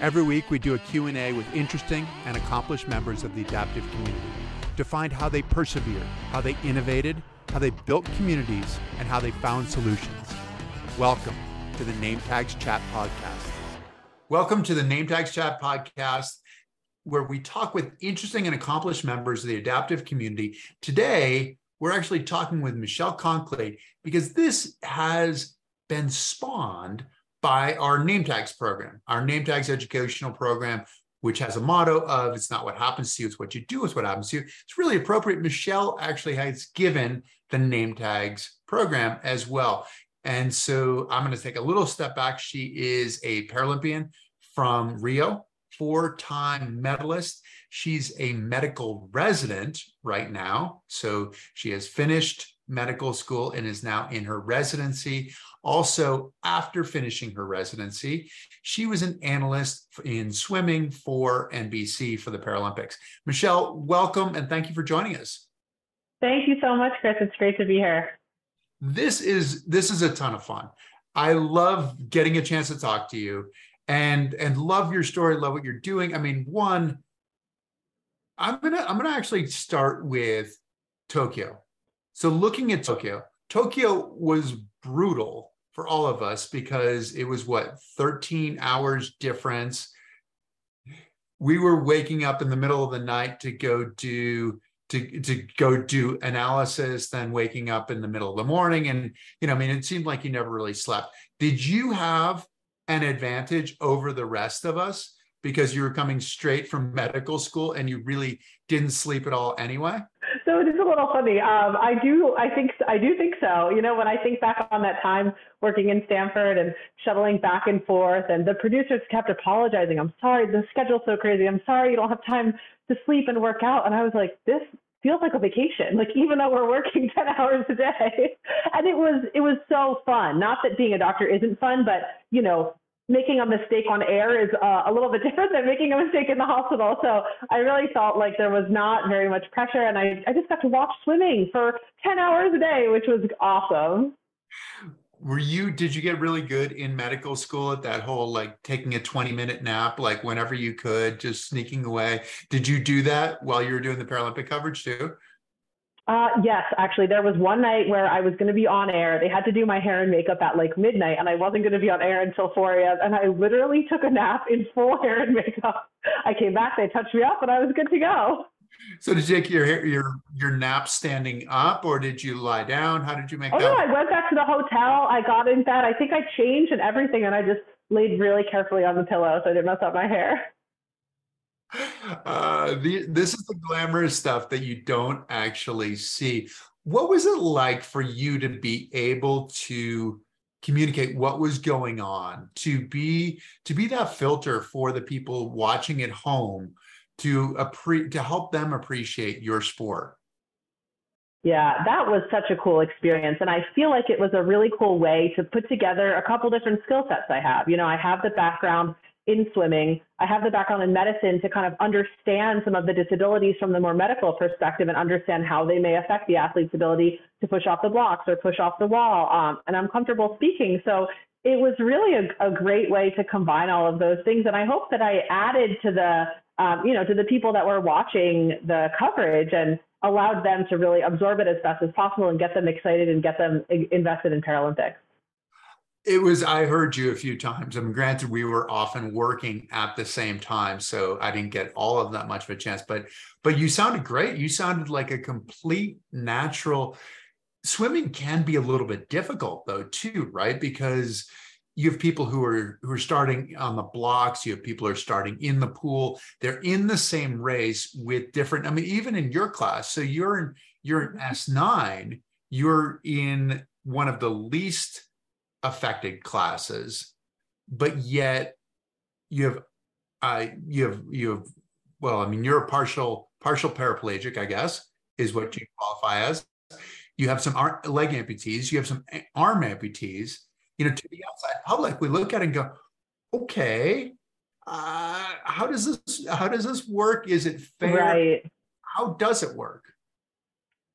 Every week we do a Q&A with interesting and accomplished members of the adaptive community to find how they persevered, how they innovated, how they built communities, and how they found solutions. Welcome to the Name Tags Chat podcast. Welcome to the Name Tags Chat podcast where we talk with interesting and accomplished members of the adaptive community. Today, we're actually talking with Michelle Konkoly because this has been spawned by our name tags program, our name tags educational program, which has a motto of it's not what happens to you, it's what you do, it's what happens to you. It's really appropriate. Michelle actually has given the name tags program as well. And so I'm going to take a little step back. She is a Paralympian from Rio, four time medalist. She's a medical resident right now. So she has finished medical school and is now in her residency. Also, after finishing her residency, she was an analyst in swimming for NBC for the Paralympics. Michelle, welcome and thank you for joining us. Thank you so much, Chris. It's great to be here. This is this is a ton of fun. I love getting a chance to talk to you and and love your story, love what you're doing. I mean, one, I'm gonna I'm gonna actually start with Tokyo. So looking at Tokyo, Tokyo was brutal for all of us because it was what 13 hours difference. We were waking up in the middle of the night to go do to to go do analysis, then waking up in the middle of the morning, and you know, I mean, it seemed like you never really slept. Did you have an advantage over the rest of us because you were coming straight from medical school and you really didn't sleep at all anyway? So little funny. Um, I do, I think, I do think so. You know, when I think back on that time working in Stamford and shuttling back and forth, and the producers kept apologizing. I'm sorry, the schedule's so crazy. I'm sorry, you don't have time to sleep and work out. And I was like, this feels like a vacation. Like even though we're working 10 hours a day, and it was, it was so fun. Not that being a doctor isn't fun, but you know, making a mistake on air is uh, a little bit different than making a mistake in the hospital. So I really felt like there was not very much pressure. And I, I just got to watch swimming for 10 hours a day, which was awesome. Were you, did you get really good in medical school at that whole like taking a 20 minute nap, like whenever you could, just sneaking away? Did you do that while you were doing the Paralympic coverage too? Uh, yes, actually, there was one night where I was going to be on air. They had to do my hair and makeup at like midnight, and I wasn't going to be on air until 4 a.m. And I literally took a nap in full hair and makeup. I came back, they touched me up, and I was good to go. So did you take your hair, your your nap standing up, or did you lie down? How did you make oh, that? no, I went back to the hotel. I got in bed. I think I changed and everything, and I just laid really carefully on the pillow so I didn't mess up my hair uh, the, this is the glamorous stuff that you don't actually see. What was it like for you to be able to communicate what was going on, to be to be that filter for the people watching at home, to appre- to help them appreciate your sport? Yeah, that was such a cool experience. And I feel like it was a really cool way to put together a couple different skill sets I have. You know, I have the background in swimming. I have the background in medicine to kind of understand some of the disabilities from the more medical perspective and understand how they may affect the athlete's ability to push off the blocks or push off the wall. Um, and I'm comfortable speaking. So it was really a, a, great way to combine all of those things. And I hope that I added to the, um, you know, to the people that were watching the coverage and allowed them to really absorb it as best as possible and get them excited and get them invested in Paralympics. It was, I heard you a few times. I mean, granted, we were often working at the same time, so I didn't get all of that much of a chance, but but you sounded great. You sounded like a complete natural. Swimming can be a little bit difficult though, too, right? Because you have people who are who are starting on the blocks you have people who are starting in the pool they're in the same race with different i mean even in your class so you're in you're in s9 you're in one of the least affected classes, but yet you have uh, you have you have well, I mean, you're a partial partial paraplegic, I guess, is what you qualify as. You have some arm, leg amputees, you have some arm amputees. You know, to the outside public, we look at it and go, okay, uh, how does this how does this work? Is it fair? Right. How does it work?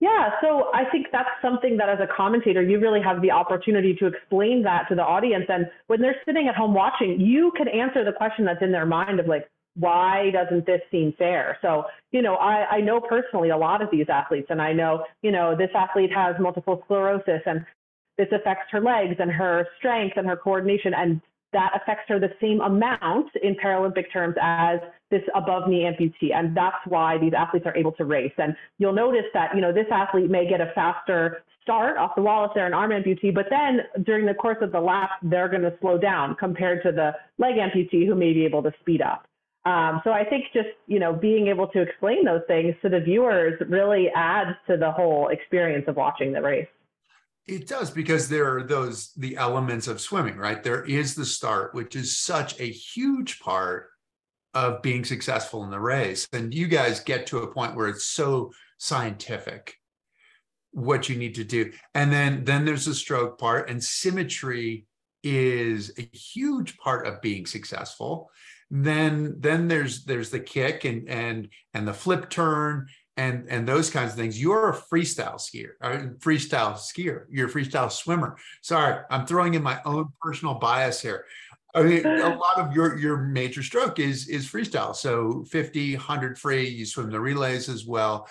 Yeah, so I think that's something that as a commentator, you really have the opportunity to explain that to the audience. And when they're sitting at home watching, you can answer the question that's in their mind of like, why doesn't this seem fair? So, you know, I, I know personally a lot of these athletes, and I know, you know, this athlete has multiple sclerosis and this affects her legs and her strength and her coordination. And that affects her the same amount in Paralympic terms as this above knee amputee. And that's why these athletes are able to race. And you'll notice that, you know, this athlete may get a faster start off the wall if they're an arm amputee, but then during the course of the lap, they're going to slow down compared to the leg amputee who may be able to speed up. Um, so I think just, you know, being able to explain those things to the viewers really adds to the whole experience of watching the race. It does because there are those the elements of swimming, right? There is the start, which is such a huge part of being successful in the race. And you guys get to a point where it's so scientific what you need to do. And then then there's the stroke part and symmetry is a huge part of being successful. Then then there's there's the kick and and and the flip turn and and those kinds of things. You're a freestyle skier, a freestyle skier. You're a freestyle swimmer. Sorry, I'm throwing in my own personal bias here. I mean, a lot of your your major stroke is is freestyle. So 50, 100 free. You swim the relays as well.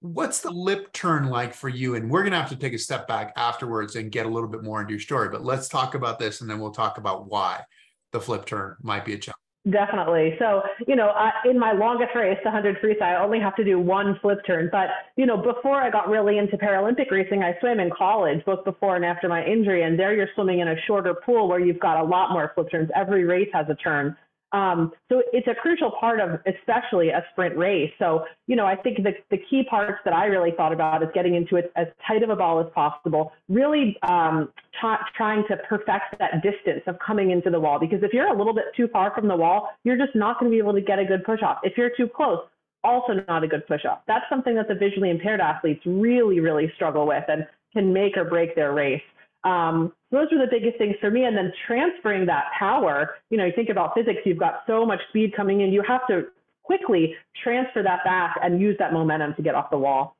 What's the flip turn like for you? And we're going to have to take a step back afterwards and get a little bit more into your story. But let's talk about this, and then we'll talk about why the flip turn might be a challenge. Definitely. So, you know, I, in my longest race, the 100 freestyle, I only have to do one flip turn. But, you know, before I got really into Paralympic racing, I swam in college, both before and after my injury. And there you're swimming in a shorter pool where you've got a lot more flip turns. Every race has a turn. Um, so it's a crucial part of especially a sprint race. So, you know, I think the, the key parts that I really thought about is getting into it as tight of a ball as possible, really um, t- trying to perfect that distance of coming into the wall. Because if you're a little bit too far from the wall, you're just not going to be able to get a good push off. If you're too close, also not a good push off. That's something that the visually impaired athletes really, really struggle with and can make or break their race. Um, those were the biggest things for me. And then transferring that power, you know, you think about physics, you've got so much speed coming in, you have to quickly transfer that back and use that momentum to get off the wall.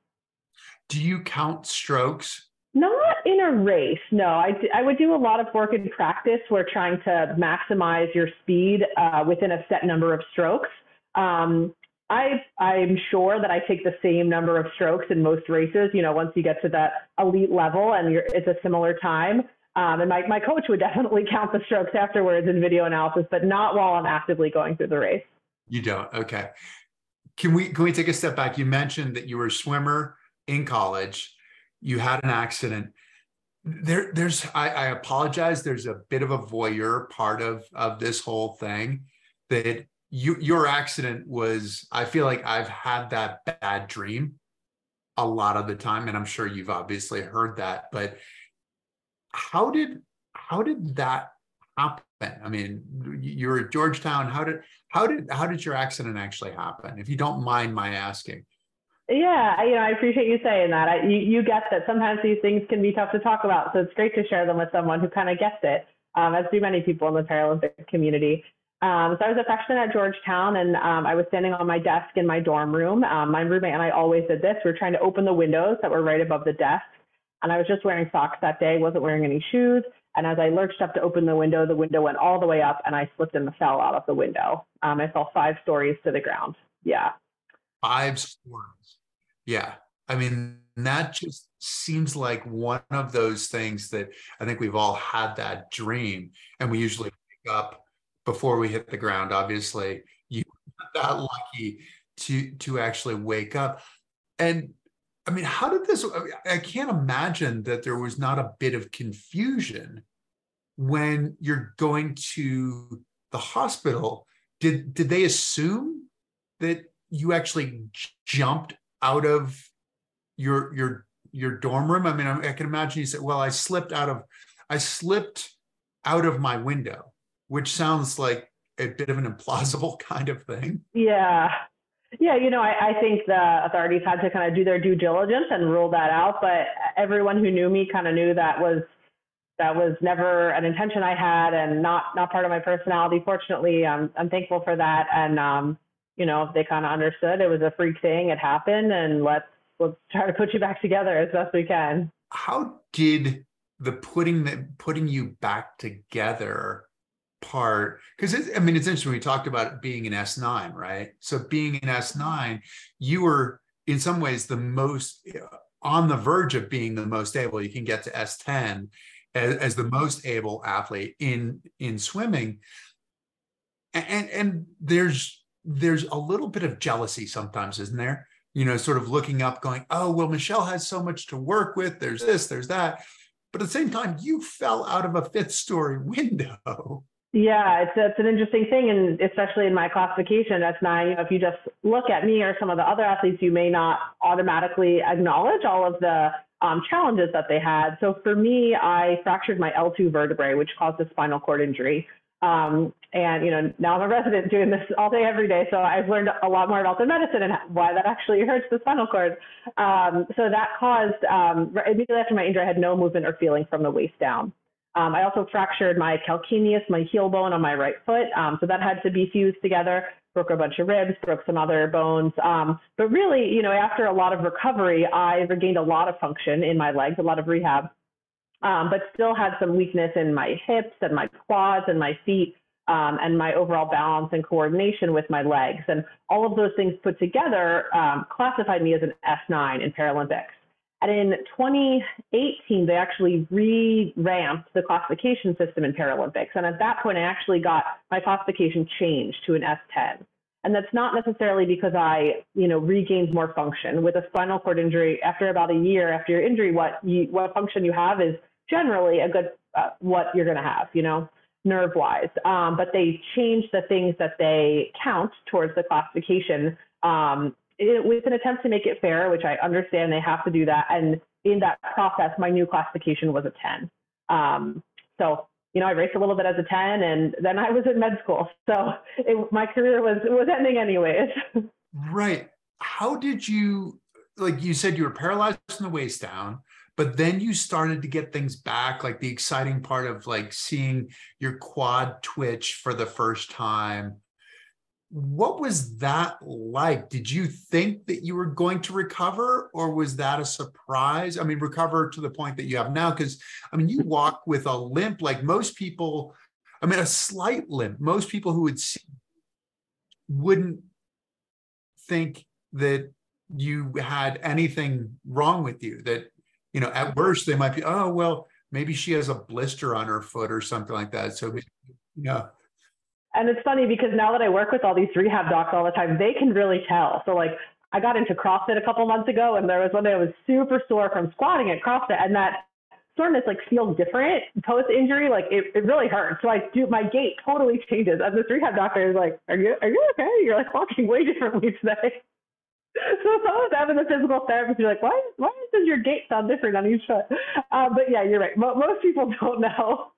Do you count strokes? Not in a race, no. I, I would do a lot of work in practice where trying to maximize your speed uh, within a set number of strokes. Um, I I'm sure that I take the same number of strokes in most races. You know, once you get to that elite level and it's a similar time. Um, and my, my coach would definitely count the strokes afterwards in video analysis, but not while I'm actively going through the race. You don't. Okay. Can we can we take a step back? You mentioned that you were a swimmer in college. You had an accident. There, there's. I, I apologize. There's a bit of a voyeur part of of this whole thing that you, your accident was i feel like i've had that bad dream a lot of the time and i'm sure you've obviously heard that but how did how did that happen i mean you're at georgetown how did how did how did your accident actually happen if you don't mind my asking yeah, you know, I appreciate you saying that. I, you, you get that sometimes these things can be tough to talk about, so it's great to share them with someone who kind of gets it, um, as do many people in the Paralympic community. Um, so I was a freshman at Georgetown, and um, I was standing on my desk in my dorm room. Um, my roommate and I always did this. We were trying to open the windows that were right above the desk, and I was just wearing socks that day, wasn't wearing any shoes. And as I lurched up to open the window, the window went all the way up, and I slipped and fell out of the window. Um, I fell five stories to the ground. Yeah. Five stories. Yeah. I mean, that just seems like one of those things that I think we've all had that dream, and we usually wake up before we hit the ground. Obviously, you're that lucky to to actually wake up. And I mean, how did this? I can't imagine that there was not a bit of confusion when you're going to the hospital. Did did they assume that you actually jumped out of your your your dorm room? I mean, I, I can imagine you said, "Well, I slipped out of I slipped out of my window." which sounds like a bit of an implausible kind of thing. Yeah. Yeah, you know, I, I think the authorities had to kind of do their due diligence and rule that out. But everyone who knew me kind of knew that was that was never an intention I had and not not part of my personality. Fortunately, I'm I'm thankful for that. And um, you know, they kind of understood it was a freak thing. It happened, and let's let's try to put you back together as best we can. How did the putting the putting you back together part because I mean it's interesting we talked about being an S9 right? So being an S9 you were in some ways the most on the verge of being the most able. You can get to S10 as, as the most able athlete in in swimming. And and there's there's a little bit of jealousy sometimes isn't there? You know sort of looking up going oh well michelle has so much to work with. There's this there's that. But at the same time you fell out of a fifth story window yeah, it's it's an interesting thing, and especially in my classification, S9. You know, if you just look at me or some of the other athletes, you may not automatically acknowledge all of the um, challenges that they had. So for me, I fractured my L2 vertebrae, which caused a spinal cord injury. Um, and you know, now I'm a resident doing this all day, every day. So I've learned a lot more about the medicine and why that actually hurts the spinal cord. Um, so that caused um, immediately after my injury, I had no movement or feeling from the waist down. Um, I also fractured my calcaneus, my heel bone on my right foot. Um, so that had to be fused together, broke a bunch of ribs, broke some other bones. Um, but really, you know, after a lot of recovery, I regained a lot of function in my legs, a lot of rehab, um, but still had some weakness in my hips and my quads and my feet. Um, and my overall balance and coordination with my legs. And all of those things put together um, classified me as an S9 in Paralympics. And in 2018, they actually re-ramped the classification system in Paralympics. And at that point, I actually got my classification changed to an S10. And that's not necessarily because I, you know, regained more function. With a spinal cord injury, after about a year after your injury, what you, what function you have is generally a good uh, what you're going to have, you know, nerve-wise. Um, but they changed the things that they count towards the classification um, it, with an attempt to make it fair, which I understand they have to do that. And in that process, my new classification was a 10. Um, so, you know, I raced a little bit as a 10 and then I was in med school. So it, my career was, was ending anyways. right. How did you, like you said, you were paralyzed from the waist down, but then you started to get things back, like the exciting part of like seeing your quad twitch for the first time what was that like? Did you think that you were going to recover, or was that a surprise? I mean, recover to the point that you have now? Because, I mean, you walk with a limp like most people, I mean, a slight limp. Most people who would see wouldn't think that you had anything wrong with you, that, you know, at worst, they might be, oh, well, maybe she has a blister on her foot or something like that. So, you know, and it's funny because now that I work with all these rehab docs all the time, they can really tell. So like I got into CrossFit a couple months ago and there was one day I was super sore from squatting at CrossFit and that soreness like feels different post injury. Like it, it really hurts. So I do my gait totally changes. And this rehab doctor is like, Are you are you okay? You're like walking way differently today. So some of them in the physical therapist are like, why why does your gait sound different on each foot? Uh, but yeah, you're right. most people don't know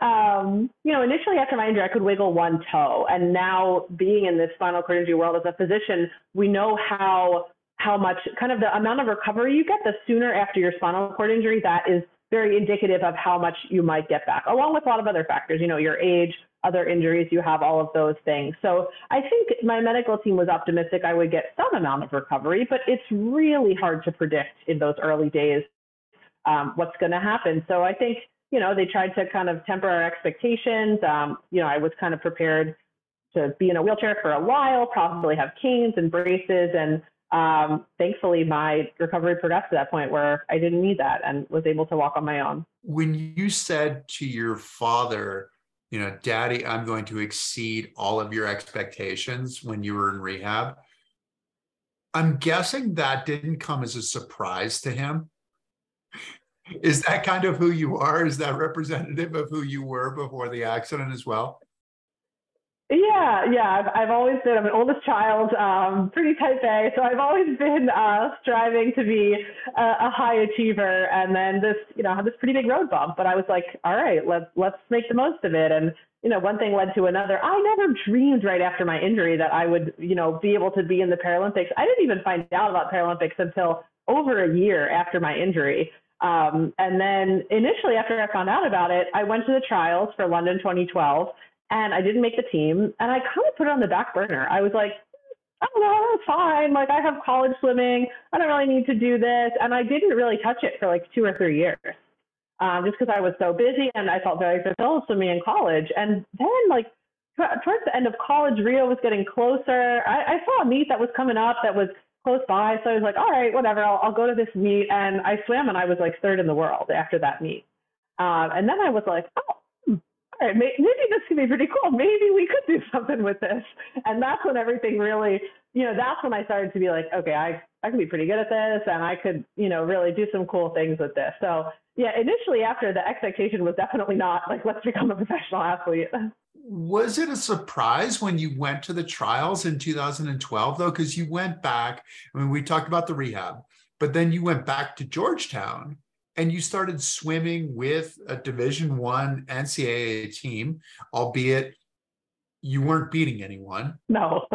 um, you know, initially after my injury, I could wiggle one toe, and now being in this spinal cord injury world as a physician, we know how how much kind of the amount of recovery you get. The sooner after your spinal cord injury, that is very indicative of how much you might get back, along with a lot of other factors. You know, your age, other injuries, you have all of those things. So I think my medical team was optimistic I would get some amount of recovery, but it's really hard to predict in those early days um, what's going to happen. So I think you know, they tried to kind of temper our expectations. Um, you know, I was kind of prepared to be in a wheelchair for a while, probably have canes and braces. And um, thankfully, my recovery progressed to that point where I didn't need that and was able to walk on my own. When you said to your father, you know, Daddy, I'm going to exceed all of your expectations when you were in rehab, I'm guessing that didn't come as a surprise to him is that kind of who you are? Is that representative of who you were before the accident as well? Yeah, yeah. I've, I've always been, I'm an oldest child, um, pretty type A. So I've always been uh, striving to be a, a high achiever. And then this, you know, had this pretty big road bump, but I was like, all right, let's, let's make the most of it. And, you know, one thing led to another. I never dreamed right after my injury that I would, you know, be able to be in the Paralympics. I didn't even find out about Paralympics until over a year after my injury. Um, and then initially, after I found out about it, I went to the trials for London 2012 and I didn't make the team. And I kind of put it on the back burner. I was like, I don't know, that's fine. Like I have college swimming. I don't really need to do this. And I didn't really touch it for like two or three years. Um, just because I was so busy and I felt very fulfilled swimming in college. And then like towards the end of college, Rio was getting closer. I, I saw a meet that was coming up that was close by. So I was like, all right, whatever, I'll, I'll go to this meet. And I swam and I was like third in the world after that meet. Um, and then I was like, oh, hmm, all right, maybe this could be pretty cool. Maybe we could do something with this. And that's when everything really, you know, that's when I started to be like, okay, I, I can be pretty good at this and I could, you know, really do some cool things with this. So yeah, initially after the expectation was definitely not like, let's become a professional athlete. Was it a surprise when you went to the trials in 2012 though? Because you went back, I mean, we talked about the rehab, but then you went back to Georgetown and you started swimming with a division one ncaa team albeit you weren't beating anyone. No.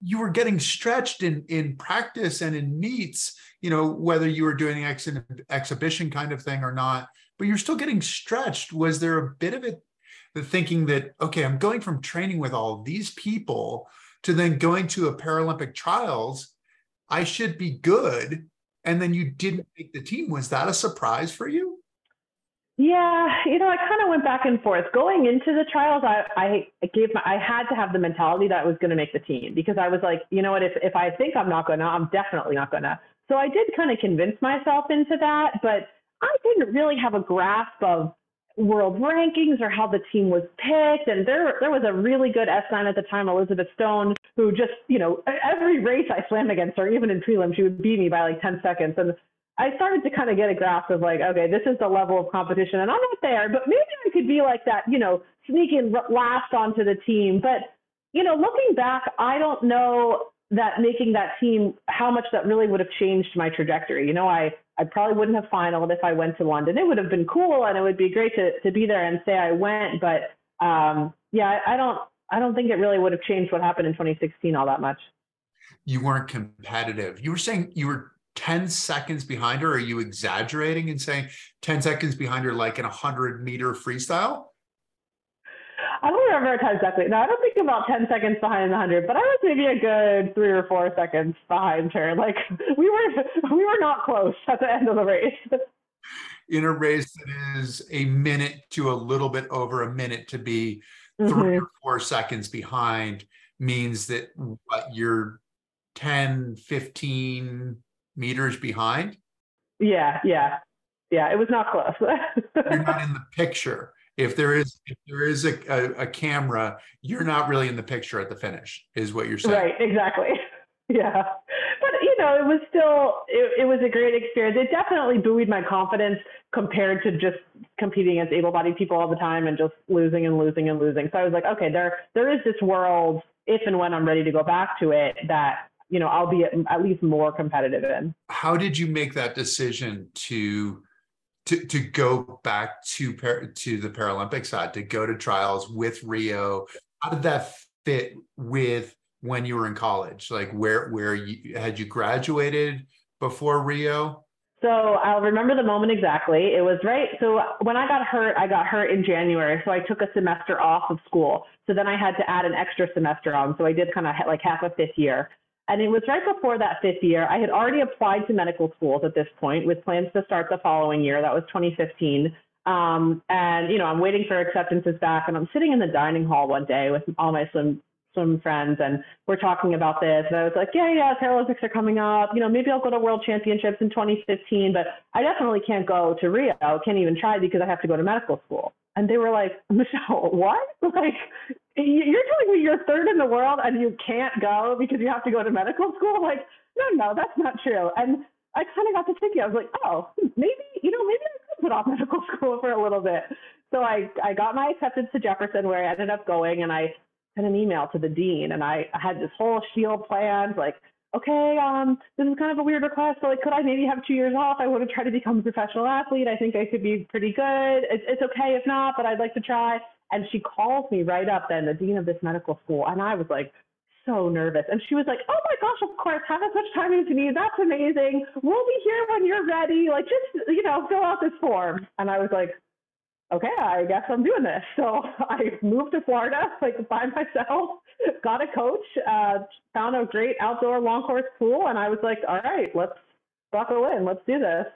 You were getting stretched in in practice and in meets you know whether you were doing ex- exhibition kind of thing or not but you're still getting stretched. Was there a bit of it the thinking that okay i'm going from training with all these people to then going to a paralympic trials i should be good and then you didn't make the team. Was that a surprise for you? Yeah, you know, I kind of went back and forth. Going into the trials, I, I gave my, I had to have the mentality that I was going to make the team because I was like, you know what, if, if I think I'm not going to, I'm definitely not going to. So I did kind of convince myself into that, but I didn't really have a grasp of world rankings or how the team was picked. And there, there was a really good S9 at the time, Elizabeth Stone, who just, you know, every race I swam against her, even in prelim, she would beat me by like 10 seconds. And I started to kind of get a grasp of like, okay, this is the level of competition, and I'm not there, but maybe I could be like that, you know, sneaking last onto the team. But you know, looking back, I don't know that making that team, how much that really would have changed my trajectory. You know, I I probably wouldn't have finaled if I went to London. It would have been cool and it would be great to, to be there and say I went. But um, yeah, I, I don't I don't think it really would have changed what happened in 2016 all that much. You weren't competitive. You were saying you were 10 seconds behind her. Are you exaggerating and saying 10 seconds behind her like in a 100 meter freestyle? I don't remember a time exactly. No, I don't think about 10 seconds behind the 100, but I was maybe a good three or four seconds behind her. Like we were, we were not close at the end of the race. In a race that is a minute to a little bit over a minute to be 3 mm-hmm. or four seconds behind means that what you're 10, 15 meters behind. Yeah, yeah, yeah. It was not close. you're not in the picture if there is if there is a, a, a, camera, you're not really in the picture at the finish, is what you're saying. Right, exactly. Yeah. But you know, it was still it, it was a great experience. It definitely buoyed my confidence compared to just competing against able-bodied people all the time and just losing and losing and losing. So I was like, okay, there there is this world if and when I'm ready to go back to it that you know I'll be at, at least more competitive in. How did you make that decision to to to go back to to the Paralympic side, uh, to go to trials with Rio. How did that fit with when you were in college? Like where where you had you graduated before Rio? So I'll remember the moment exactly. It was right. So when I got hurt, I got hurt in January. So I took a semester off of school. So then I had to add an extra semester on. So I did kind of like half a fifth year. And it was right before that fifth year. I had already applied to medical schools at this point with plans to start the following year. That was 2015. Um, and, you know, I'm waiting for acceptances back and I'm sitting in the dining hall one day with all my swim, swim friends and we're talking about this. And I was like, yeah, yeah, Paralympics are coming up. You know, maybe I'll go to World Championships in 2015, but I definitely can't go to Rio. Can't even try because I have to go to medical school. And they were like, Michelle, what? Like, you're telling me you're third in the world and you can't go because you have to go to medical school? Like, no, no, that's not true. And I kind of got to thinking, I was like, oh, maybe, you know, maybe I could put off medical school for a little bit. So I, I got my acceptance to Jefferson where I ended up going and I sent an email to the dean and I, I had this whole shield planned, like, okay, um, this is kind of a weird request, but like, could I maybe have two years off? I want to try to become a professional athlete. I think I could be pretty good. It's, it's okay if not, but I'd like to try. And she calls me right up then, the dean of this medical school, and I was like so nervous. And she was like, "Oh my gosh, of course, have as much time as you need. That's amazing. We'll be here when you're ready. Like, just you know, fill out this form." And I was like, okay, I guess I'm doing this. So I moved to Florida, like by myself, got a coach, uh, found a great outdoor long course pool, and I was like, all right, let's buckle in, let's do this.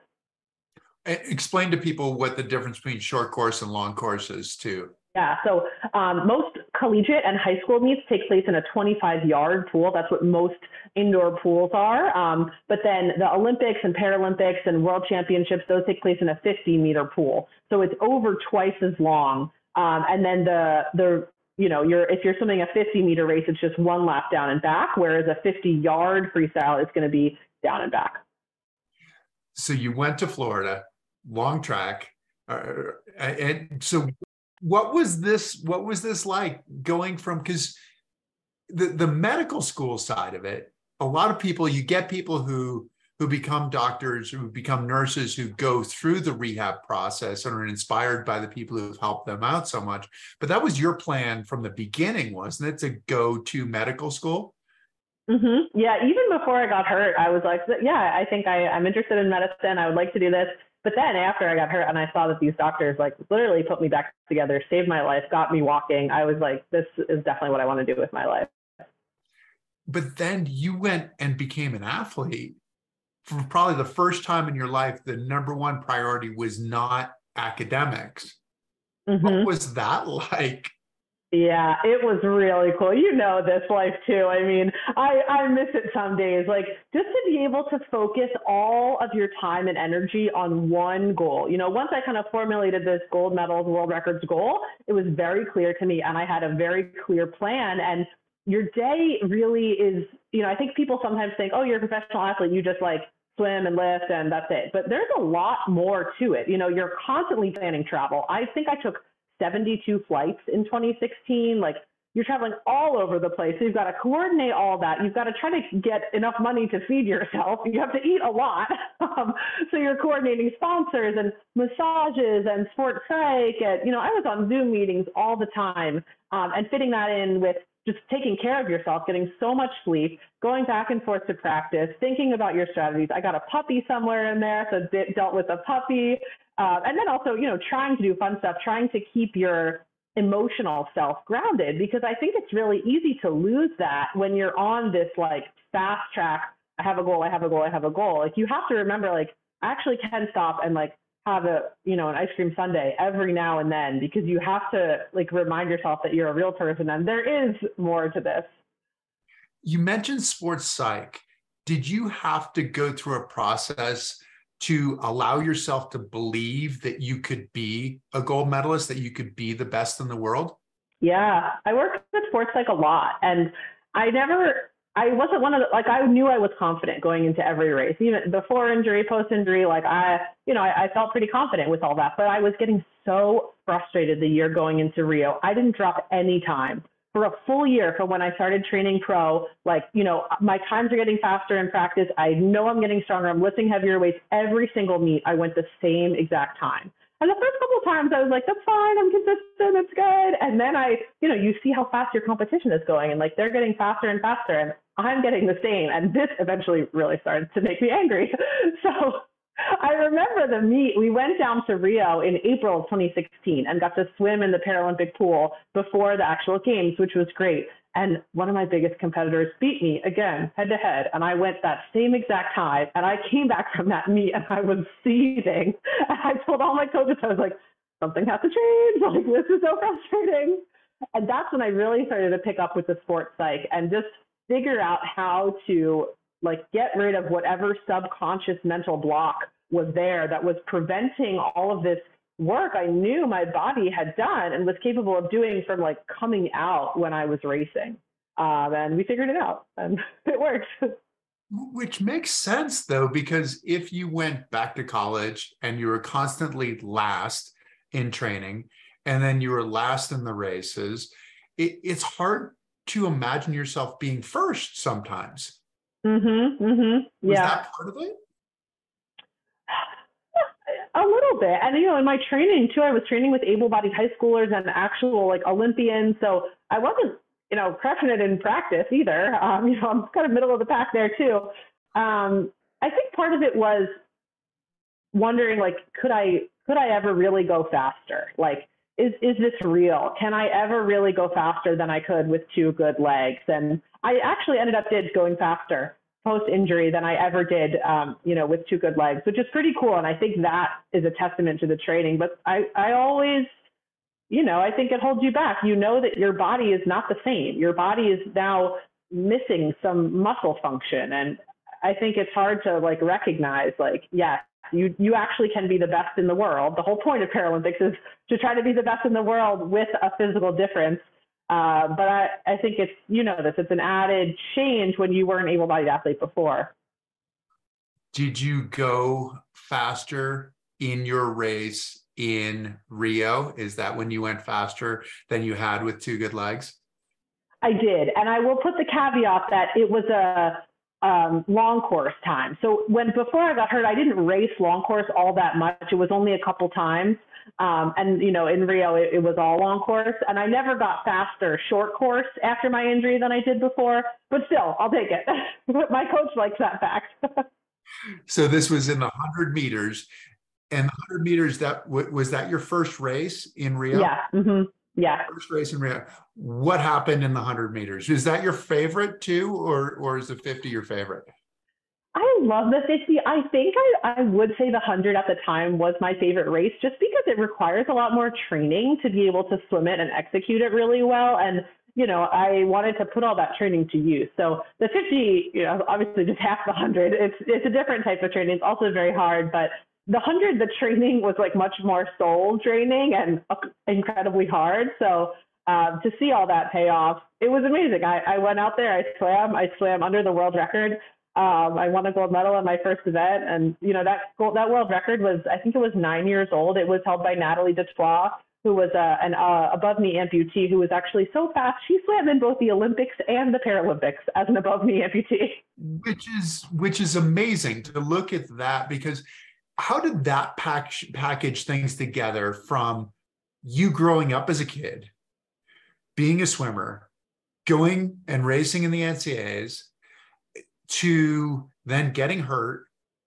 Explain to people what the difference between short course and long course is too. Yeah, so um, most collegiate and high school meets take place in a 25 yard pool. That's what most indoor pools are. Um, but then the Olympics and Paralympics and World Championships, those take place in a 50 meter pool. So it's over twice as long. Um, and then the, the, you know, you're, if you're swimming a 50 meter race, it's just one lap down and back, whereas a 50 yard freestyle is going to be down and back. So you went to Florida, long track. Uh, and so what was this what was this like going from because the the medical school side of it a lot of people you get people who who become doctors who become nurses who go through the rehab process and are inspired by the people who've helped them out so much. But that was your plan from the beginning wasn't it to go to medical school mm-hmm. yeah even before i got hurt i was like yeah i think I, i'm interested in medicine i would like to do this but then after I got hurt and I saw that these doctors like literally put me back together, saved my life, got me walking, I was like, this is definitely what I want to do with my life. But then you went and became an athlete. For probably the first time in your life, the number one priority was not academics. Mm-hmm. What was that like? Yeah, it was really cool. You know this life too. I mean, I, I miss it some days. Like just to be able to focus all of your time and energy on one goal. You know, once I kind of formulated this gold medals, world records goal, it was very clear to me and I had a very clear plan. And your day really is, you know, I think people sometimes think, oh, you're a professional athlete, you just like swim and lift and that's it. But there's a lot more to it. You know, you're constantly planning travel. I think I took 72 flights in 2016. Like you're traveling all over the place. So you've got to coordinate all that. You've got to try to get enough money to feed yourself. You have to eat a lot. Um, so you're coordinating sponsors and massages and sports psych. And, you know, I was on Zoom meetings all the time um, and fitting that in with just taking care of yourself, getting so much sleep, going back and forth to practice, thinking about your strategies. I got a puppy somewhere in there, so dealt with a puppy. Uh, and then also, you know, trying to do fun stuff, trying to keep your emotional self grounded because I think it's really easy to lose that when you're on this like fast track. I have a goal, I have a goal, I have a goal. Like you have to remember, like, I actually can stop and like have a you know an ice cream sundae every now and then because you have to like remind yourself that you're a real person and there is more to this you mentioned sports psych did you have to go through a process to allow yourself to believe that you could be a gold medalist that you could be the best in the world yeah i worked with sports psych a lot and i never I wasn't one of the, like, I knew I was confident going into every race, even before injury, post injury. Like, I, you know, I, I felt pretty confident with all that, but I was getting so frustrated the year going into Rio. I didn't drop any time for a full year from when I started training pro. Like, you know, my times are getting faster in practice. I know I'm getting stronger. I'm lifting heavier weights every single meet. I went the same exact time. And the first couple of times I was like, that's fine, I'm consistent, it's good. And then I, you know, you see how fast your competition is going and like they're getting faster and faster and I'm getting the same. And this eventually really started to make me angry. so I remember the meet. We went down to Rio in April of 2016 and got to swim in the Paralympic pool before the actual games, which was great. And one of my biggest competitors beat me again, head to head. And I went that same exact time. And I came back from that meet and I was seething. And I told all my coaches, I was like, something has to change. Like, this is so frustrating. And that's when I really started to pick up with the sports psych and just figure out how to like get rid of whatever subconscious mental block was there that was preventing all of this work I knew my body had done and was capable of doing from like coming out when I was racing. Um, and we figured it out and it worked. Which makes sense though, because if you went back to college and you were constantly last in training and then you were last in the races, it, it's hard to imagine yourself being first sometimes. Mm-hmm. Mm-hmm. Yeah. Was that part of it? A little bit. And, you know, in my training too, I was training with able bodied high schoolers and actual like Olympians. So I wasn't, you know, crushing it in practice either. Um, you know, I'm kind of middle of the pack there too. Um, I think part of it was wondering like, could I, could I ever really go faster? Like, is, is this real? Can I ever really go faster than I could with two good legs? And I actually ended up did going faster post injury than I ever did, um, you know, with two good legs, which is pretty cool. And I think that is a testament to the training. But I, I always, you know, I think it holds you back. You know that your body is not the same. Your body is now missing some muscle function. And I think it's hard to like recognize, like, yes, you you actually can be the best in the world. The whole point of Paralympics is to try to be the best in the world with a physical difference. Uh, but I, I think it's you know this it's an added change when you were an able-bodied athlete before. Did you go faster in your race in Rio? Is that when you went faster than you had with two good legs? I did, and I will put the caveat that it was a um, long course time. So when before I got hurt, I didn't race long course all that much. It was only a couple times. Um, and you know, in Rio, it, it, was all long course, and I never got faster short course after my injury than I did before. But still, I'll take it. my coach likes that fact. so this was in the hundred meters, and the hundred meters that was that your first race in Rio? Yeah. Mm-hmm. Yeah. First race in Rio. What happened in the 100 meters? Is that your favorite too, or or is the 50 your favorite? I love the 50. I think I, I would say the 100 at the time was my favorite race just because it requires a lot more training to be able to swim it and execute it really well. And, you know, I wanted to put all that training to use. So the 50, you know, obviously just half the 100. It's, it's a different type of training. It's also very hard, but the hundred, the training was like much more soul draining and incredibly hard. So um, to see all that pay off, it was amazing. I, I went out there, I swam, I swam under the world record. Um, I won a gold medal in my first event, and you know that gold, that world record was, I think it was nine years old. It was held by Natalie du Toit, who was uh, an uh, above knee amputee who was actually so fast she swam in both the Olympics and the Paralympics as an above knee amputee. Which is which is amazing to look at that because how did that pack, package things together from you growing up as a kid, being a swimmer, going and racing in the NCAAs, to then getting hurt,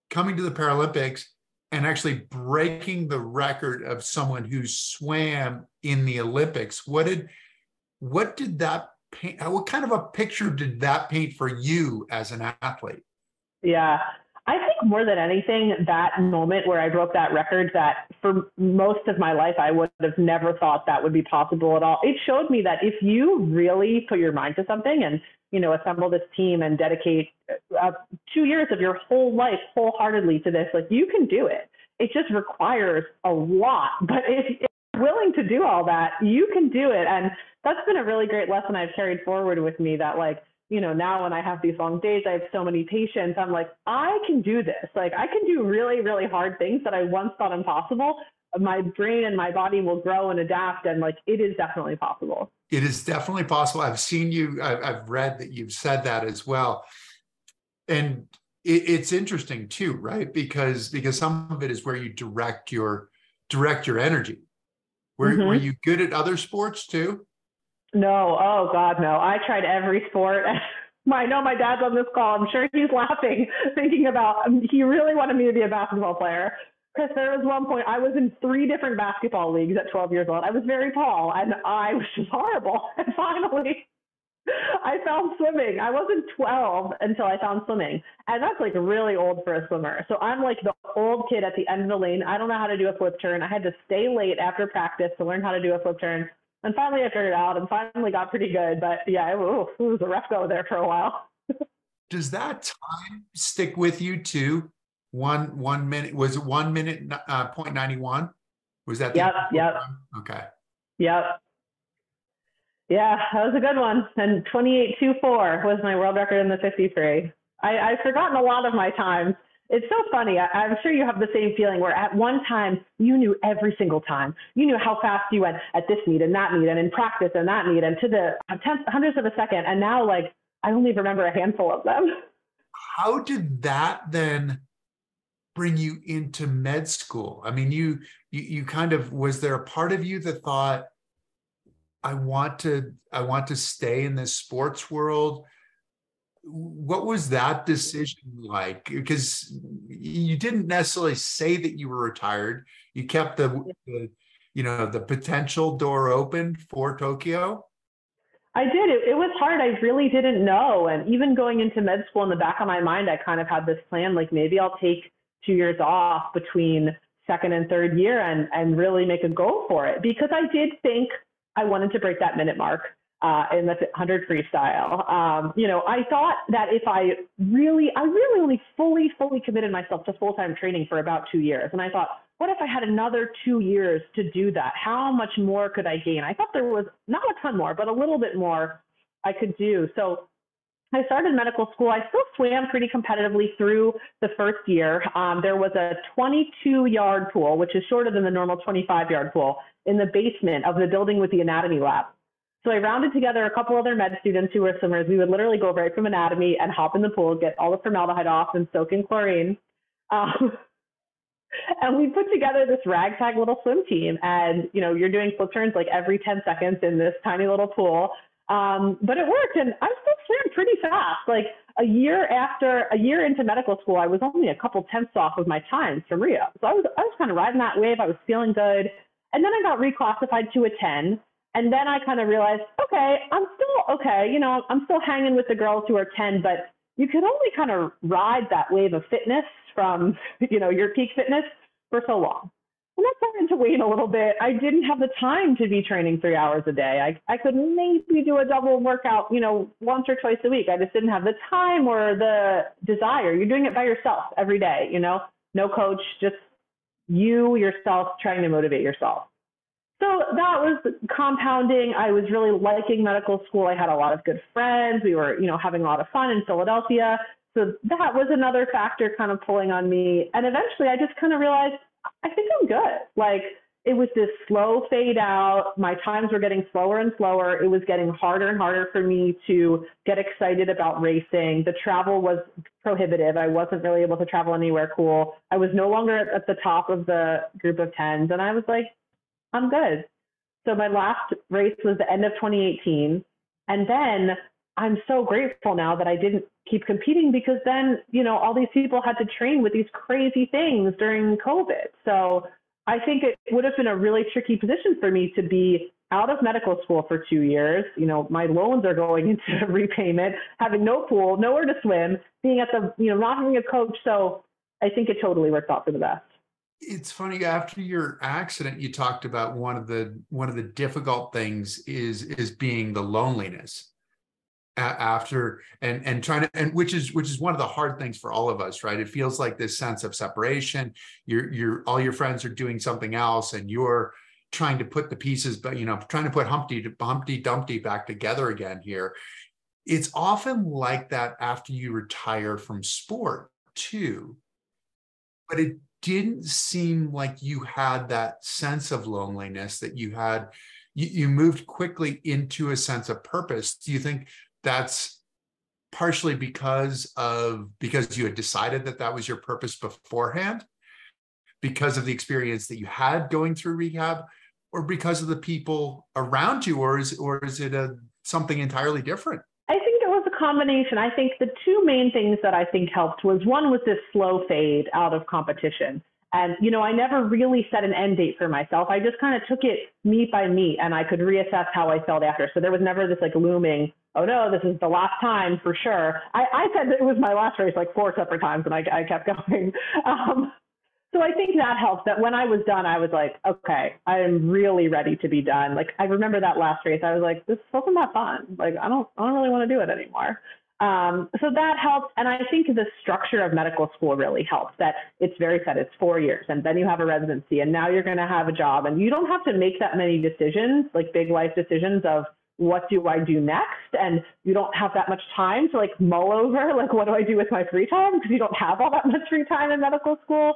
coming to the Paralympics, and actually breaking the record of someone who swam in the Olympics? What did what did that paint? What kind of a picture did that paint for you as an athlete? Yeah, I think more than anything, that moment where I broke that record, that for most of my life, I would have never thought that would be possible at all. It showed me that if you really put your mind to something and, you know, assemble this team and dedicate uh, two years of your whole life wholeheartedly to this, like you can do it. It just requires a lot. But if, if you're willing to do all that, you can do it. And that's been a really great lesson I've carried forward with me that, like, you know, now when I have these long days, I have so many patients. I'm like, I can do this. Like, I can do really, really hard things that I once thought impossible. My brain and my body will grow and adapt, and like, it is definitely possible. It is definitely possible. I've seen you. I've read that you've said that as well, and it's interesting too, right? Because because some of it is where you direct your direct your energy. Were, mm-hmm. were you good at other sports too? No, oh God, no. I tried every sport. I know my dad's on this call. I'm sure he's laughing, thinking about um, he really wanted me to be a basketball player. Because there was one point I was in three different basketball leagues at 12 years old. I was very tall and I was just horrible. And finally, I found swimming. I wasn't 12 until I found swimming. And that's like really old for a swimmer. So I'm like the old kid at the end of the lane. I don't know how to do a flip turn. I had to stay late after practice to learn how to do a flip turn. And finally, I figured it out and finally got pretty good. But yeah, it, it was a rough go there for a while. Does that time stick with you too? One one minute was it one minute uh, point ninety one? Was that? yep. Yep. Time? Okay. Yep. Yeah, that was a good one. And twenty eight two four was my world record in the fifty free. I, I've forgotten a lot of my times it's so funny. I, am sure you have the same feeling where at one time you knew every single time. You knew how fast you went at this meet and that meet and in practice and that meet and to the tenth, hundredths of a second. And now, like, I only remember a handful of them. How did that then bring you into med school? I mean, you, you, you kind of, was there a part of you that thought, I want to, I want to stay in this sports world? What was that decision like? Because you didn't necessarily say that you were retired. You kept the, the you know, the potential door open for Tokyo. I did. It, it was hard. I really didn't know. And even going into med school in the back of my mind, I kind of had this plan, like maybe I'll take two years off between second and third year and, and really make a go for it because I did think I wanted to break that minute mark uh, in the 100 freestyle. Um, you know, I thought that if I really, I really only fully, fully committed myself to full-time training for about two years. And I thought, what if I had another two years to do that? How much more could I gain? I thought there was not a ton more, but a little bit more I could do. So I started medical school. I still swam pretty competitively through the first year. Um, there was a 22 yard pool, which is shorter than the normal 25 yard pool, in the basement of the building with the anatomy lab. So I rounded together a couple other med students who were swimmers. We would literally go right from anatomy and hop in the pool, get all the formaldehyde off, and soak in chlorine. Um, and we put together this ragtag little swim team. And you know, you're doing flip turns like every 10 seconds in this tiny little pool. Um, but it worked, and I still swam pretty fast. Like a year after, a year into medical school, I was only a couple tenths off of my times from Rio. So I was, I was kind of riding that wave. I was feeling good, and then I got reclassified to a 10. And then I kind of realized, okay, I'm still okay. You know, I'm still hanging with the girls who are 10, but you can only kind of ride that wave of fitness from, you know, your peak fitness for so long. And that started to wane a little bit. I didn't have the time to be training three hours a day. I, I could maybe do a double workout, you know, once or twice a week. I just didn't have the time or the desire. You're doing it by yourself every day, you know, no coach, just you yourself trying to motivate yourself. So that was compounding. I was really liking medical school. I had a lot of good friends. We were, you know, having a lot of fun in Philadelphia. So that was another factor kind of pulling on me. And eventually I just kind of realized I think I'm good. Like it was this slow fade out. My times were getting slower and slower. It was getting harder and harder for me to get excited about racing. The travel was prohibitive. I wasn't really able to travel anywhere cool. I was no longer at the top of the group of 10s. And I was like, I'm good. So my last race was the end of 2018. And then I'm so grateful now that I didn't keep competing because then, you know, all these people had to train with these crazy things during COVID. So I think it would have been a really tricky position for me to be out of medical school for two years. You know, my loans are going into repayment, having no pool, nowhere to swim, being at the, you know, not having a coach. So I think it totally worked out for the best it's funny after your accident you talked about one of the one of the difficult things is is being the loneliness after and and trying to and which is which is one of the hard things for all of us right? It feels like this sense of separation. You're you're all your friends are doing something else and you're trying to put the pieces but you know trying to put humpty humpty dumpty back together again here. It's often like that after you retire from sport too but it didn't seem like you had that sense of loneliness that you had you, you moved quickly into a sense of purpose. Do you think that's partially because of because you had decided that that was your purpose beforehand? Because of the experience that you had going through rehab or because of the people around you or is or is it a something entirely different combination. I think the two main things that I think helped was one was this slow fade out of competition. And, you know, I never really set an end date for myself. I just kind of took it meet by meet and I could reassess how I felt after. So there was never this like looming, oh no, this is the last time for sure. I, I said it was my last race like four separate times and I, I kept going. Um, so I think that helps that when I was done, I was like, okay, I am really ready to be done. Like I remember that last race, I was like, this wasn't that fun. Like I don't, I don't really want to do it anymore. Um, so that helps. And I think the structure of medical school really helps that it's very set. It's four years and then you have a residency and now you're going to have a job and you don't have to make that many decisions, like big life decisions of what do I do next? And you don't have that much time to like mull over, like, what do I do with my free time? Because you don't have all that much free time in medical school.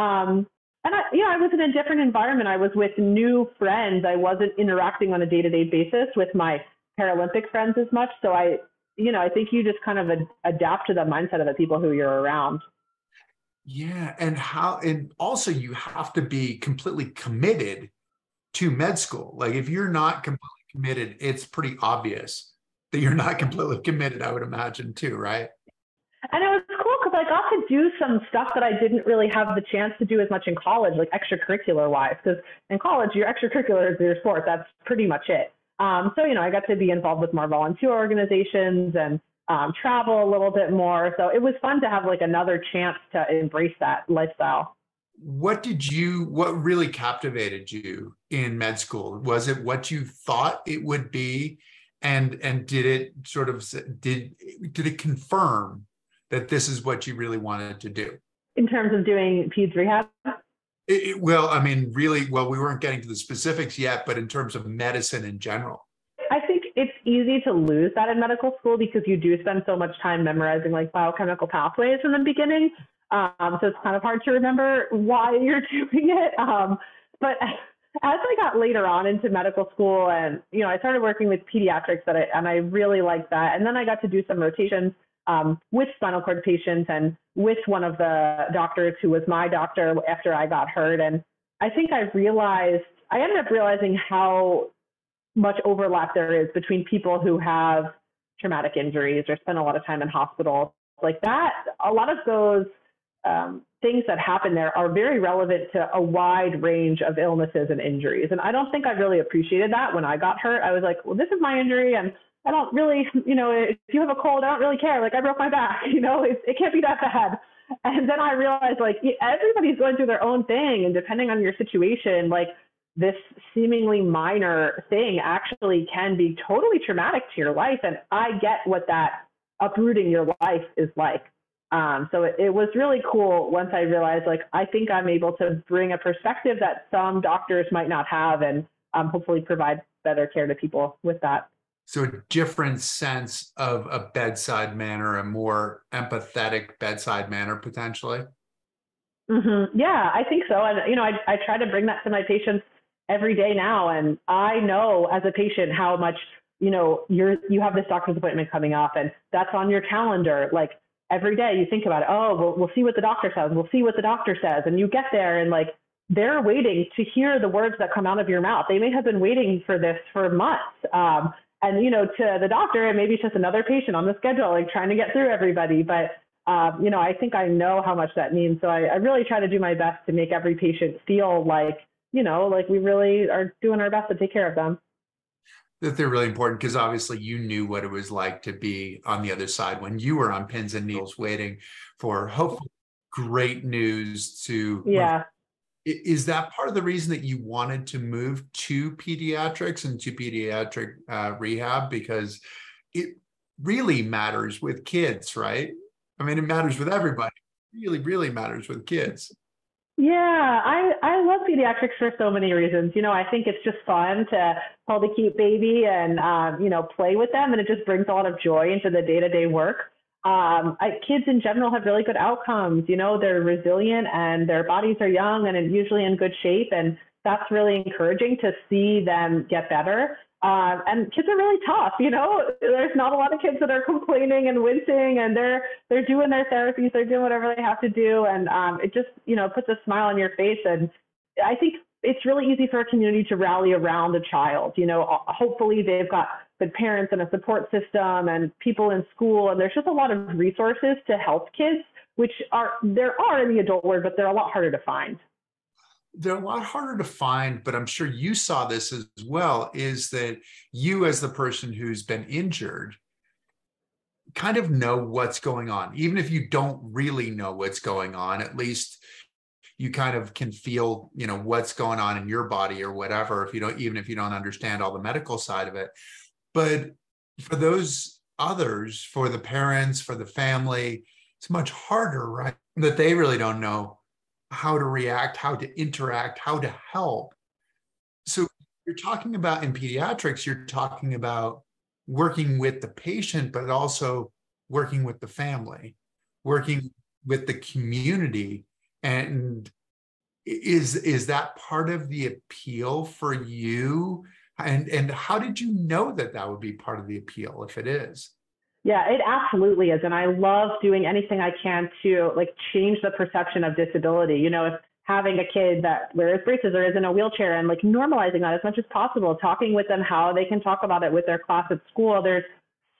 Um, and I, you know, I was in a different environment. I was with new friends. I wasn't interacting on a day-to-day basis with my Paralympic friends as much. So I, you know, I think you just kind of ad- adapt to the mindset of the people who you're around. Yeah, and how, and also you have to be completely committed to med school. Like if you're not completely committed, it's pretty obvious that you're not completely committed, I would imagine too, right? And it was cool because I got to do some stuff that I didn't really have the chance to do as much in college, like extracurricular wise. Because in college, your extracurricular is your sport. That's pretty much it. Um, so, you know, I got to be involved with more volunteer organizations and um, travel a little bit more. So it was fun to have like another chance to embrace that lifestyle. What did you, what really captivated you in med school? Was it what you thought it would be? And, and did it sort of, did, did it confirm that this is what you really wanted to do? In terms of doing peds rehab? It, it, well, I mean, really, well, we weren't getting to the specifics yet, but in terms of medicine in general. I think it's easy to lose that in medical school because you do spend so much time memorizing like biochemical pathways in the beginning. Um, so it's kind of hard to remember why you're doing it. Um, but as I got later on into medical school and, you know, I started working with pediatrics that I, and I really liked that. And then I got to do some rotations um, with spinal cord patients and with one of the doctors who was my doctor after I got hurt. And I think I realized, I ended up realizing how much overlap there is between people who have traumatic injuries or spend a lot of time in hospitals. Like that, a lot of those um, things that happen there are very relevant to a wide range of illnesses and injuries. And I don't think I really appreciated that when I got hurt. I was like, well, this is my injury and I don't really, you know, if you have a cold, I don't really care. Like I broke my back, you know, it, it can't be that bad. And then I realized like everybody's going through their own thing, and depending on your situation, like this seemingly minor thing actually can be totally traumatic to your life. And I get what that uprooting your life is like. Um, so it, it was really cool once I realized like I think I'm able to bring a perspective that some doctors might not have, and um, hopefully provide better care to people with that. So a different sense of a bedside manner, a more empathetic bedside manner, potentially. Mm-hmm. Yeah, I think so. And you know, I I try to bring that to my patients every day now, and I know as a patient how much you know you're you have this doctor's appointment coming up, and that's on your calendar. Like every day, you think about it. Oh, we'll we'll see what the doctor says. We'll see what the doctor says, and you get there, and like they're waiting to hear the words that come out of your mouth. They may have been waiting for this for months. Um, and you know to the doctor and maybe it's just another patient on the schedule like trying to get through everybody. But um, you know i think i know how much that means. So I, I really try to do my best to make every patient feel like you know like we really are doing our best to take care of them. That they're really important because obviously you knew what it was like to be on the other side when you were on pins and needles waiting for hopefully great news to yeah is that part of the reason that you wanted to move to pediatrics and to pediatric uh, rehab? Because it really matters with kids right? I mean it matters with everybody. It really really matters with kids. Yeah i i love pediatrics for so many reasons. You know i think it's just fun to hold a cute baby and um, you know play with them and it just brings a lot of joy into the day-to-day work um, I, kids in general have really good outcomes. You know, they're resilient and their bodies are young and usually in good shape. And that's really encouraging to see them get better. Uh, and kids are really tough. You know, there's not a lot of kids that are complaining and wincing, and they're they're doing their therapies, they're doing whatever they have to do, and um, it just you know puts a smile on your face. And I think it's really easy for a community to rally around a child. You know, hopefully they've got good parents and a support system and people in school, and there's just a lot of resources to help kids, which are there are in the adult world, but they're a lot harder to find. They're a lot harder to find, but I'm sure you saw this as well. Is that you, as the person who's been injured, kind of know what's going on, even if you don't really know what's going on. At least you kind of can feel you know what's going on in your body or whatever if you don't even if you don't understand all the medical side of it but for those others, for the parents, for the family, it's much harder, right? That they really don't know how to react, how to interact, how to help. So you're talking about in pediatrics, you're talking about working with the patient, but also working with the family, working with the community. And is is that part of the appeal for you and and how did you know that that would be part of the appeal if it is? Yeah it absolutely is. And i love doing anything i can to like change the perception of disability. You know if having a kid that wears braces or is in a wheelchair and like normalizing that as much as possible talking with them how they can talk about it with their class at school there's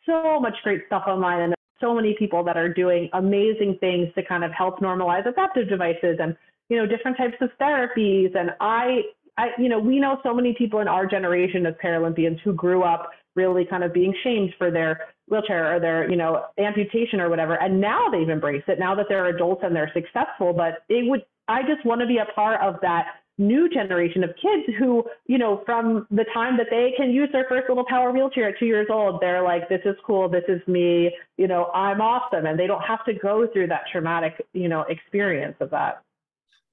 so much great stuff online and so many people that are doing amazing things to kind of help normalize adaptive devices and you know different types of therapies. And i i you know we know so many people in our generation as paralympians who grew up really kind of being shamed for their wheelchair or their you know amputation or whatever and now they've embraced it now that they're adults and they're successful but it would i just want to be a part of that new generation of kids who, you know, from the time that they can use their first little power wheelchair at two years old, they're like, this is cool, this is me, you know, I'm awesome. And they don't have to go through that traumatic, you know, experience of that.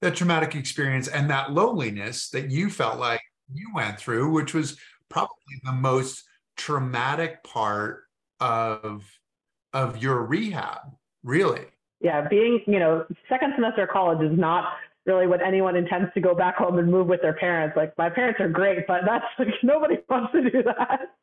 That traumatic experience and that loneliness that you felt like you went through, which was probably the most traumatic part of of your rehab, really. Yeah, being, you know, second semester of college is not really what anyone intends to go back home and move with their parents. Like my parents are great, but that's like nobody wants to do that.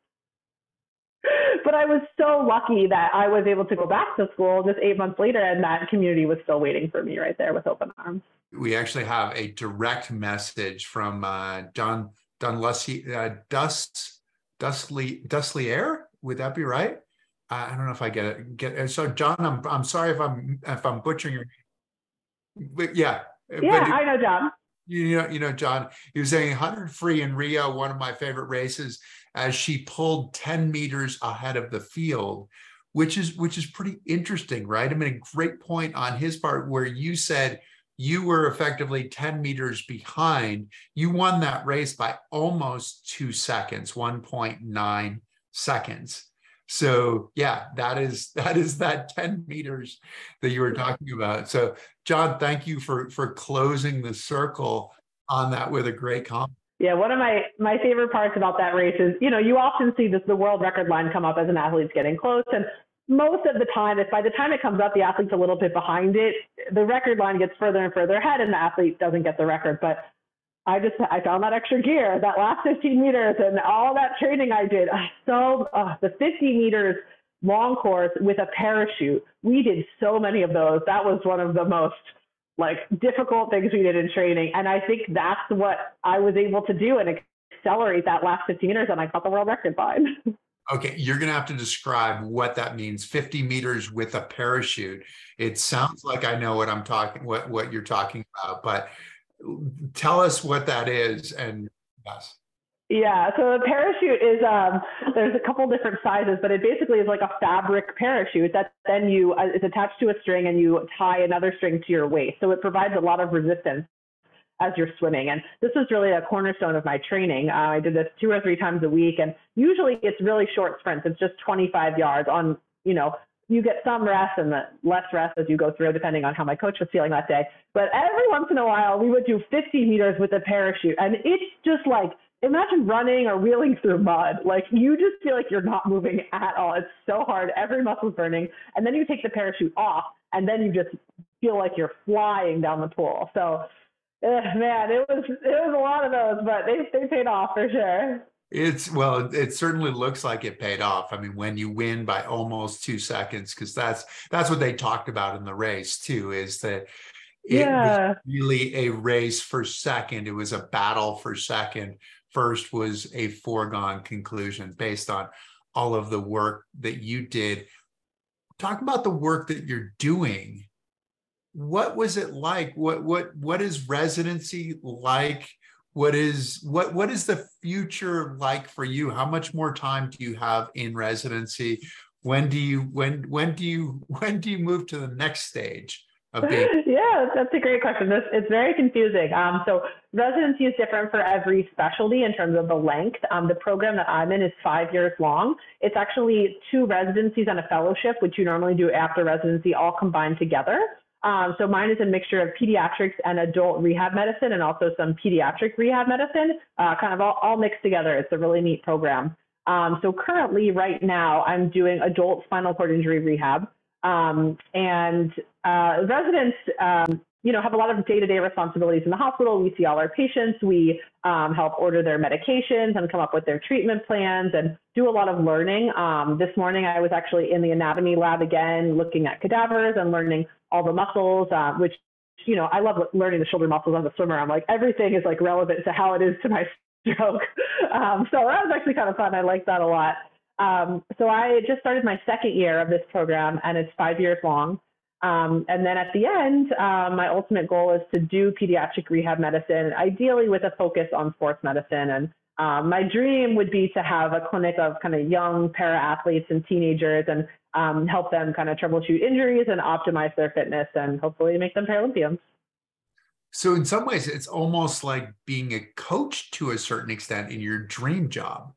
But I was so lucky that I was able to go back to school just eight months later, and that community was still waiting for me right there with open arms. We actually have a direct message from uh, John Dunlussy, uh, Dust Dustlier. Would that be right? Uh, I don't know if I get it. Get so, John. I'm I'm sorry if I'm if I'm butchering your. But yeah, yeah, I know John. You know, you know, John. He was saying 100 free in Rio, one of my favorite races, as she pulled 10 meters ahead of the field, which is which is pretty interesting, right? I mean, a great point on his part where you said you were effectively 10 meters behind. You won that race by almost two seconds, 1.9 seconds. So yeah, that is that is that 10 meters that you were talking about. So John, thank you for for closing the circle on that with a great comment. Yeah, one of my my favorite parts about that race is, you know, you often see this the world record line come up as an athlete's getting close. And most of the time, if by the time it comes up, the athlete's a little bit behind it, the record line gets further and further ahead and the athlete doesn't get the record. But I just I found that extra gear, that last 15 meters, and all that training I did. I so uh, the 50 meters long course with a parachute. We did so many of those. That was one of the most like difficult things we did in training, and I think that's what I was able to do and accelerate that last 15 meters, and I caught the world record fine. Okay, you're going to have to describe what that means. 50 meters with a parachute. It sounds like I know what I'm talking what what you're talking about, but tell us what that is and yes. Yeah, so the parachute is um, there's a couple different sizes, but it basically is like a fabric parachute that then you uh, it's attached to a string and you tie another string to your waist. So it provides a lot of resistance as you're swimming. And this is really a cornerstone of my training. Uh, I did this two or three times a week, and usually it's really short sprints. It's just 25 yards on you know you get some rest and less rest as you go through, depending on how my coach was feeling that day. But every once in a while, we would do 50 meters with a parachute, and it's just like imagine running or wheeling through mud. Like you just feel like you're not moving at all. It's so hard. Every muscle's burning, and then you take the parachute off, and then you just feel like you're flying down the pool. So, eh, man, it was it was a lot of those, but they they paid off for sure. It's well, it certainly looks like it paid off. I mean, when you win by almost two seconds, because that's that's what they talked about in the race too, is that it yeah. was really a race for second. It was a battle for second. First was a foregone conclusion based on all of the work that you did. Talk about the work that you're doing. What was it like? What what what is residency like? what is what what is the future like for you how much more time do you have in residency when do you when when do you when do you move to the next stage being yeah that's a great question this, it's very confusing um, so residency is different for every specialty in terms of the length um, the program that i'm in is five years long it's actually two residencies and a fellowship which you normally do after residency all combined together um, so mine is a mixture of pediatrics and adult rehab medicine and also some pediatric rehab medicine, uh, kind of all, all, mixed together. It's a really neat program. Um, so currently, right now, I'm doing adult spinal cord injury rehab. Um, and uh, residents, um, you know, have a lot of day-to-day responsibilities in the hospital. We see all our patients. We um, help order their medications and come up with their treatment plans and do a lot of learning. Um, this morning, I was actually in the anatomy lab again, looking at cadavers and learning all the muscles, uh, which, you know, I love learning the shoulder muscles as a swimmer. I'm like, everything is like relevant to how it is to my stroke. Um, so that was actually kind of fun. I like that a lot. Um, so I just started my second year of this program, and it's five years long. Um, and then at the end, um, my ultimate goal is to do pediatric rehab medicine, ideally with a focus on sports medicine. And um, my dream would be to have a clinic of kind of young para athletes and teenagers and um, help them kind of troubleshoot injuries and optimize their fitness and hopefully make them Paralympians. So, in some ways, it's almost like being a coach to a certain extent in your dream job.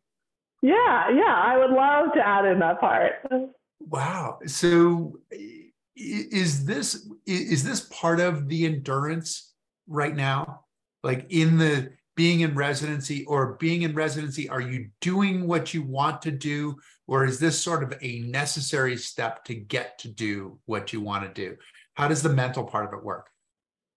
Yeah, yeah, I would love to add in that part. Wow. So, is this is this part of the endurance right now? Like in the being in residency or being in residency, are you doing what you want to do, or is this sort of a necessary step to get to do what you want to do? How does the mental part of it work?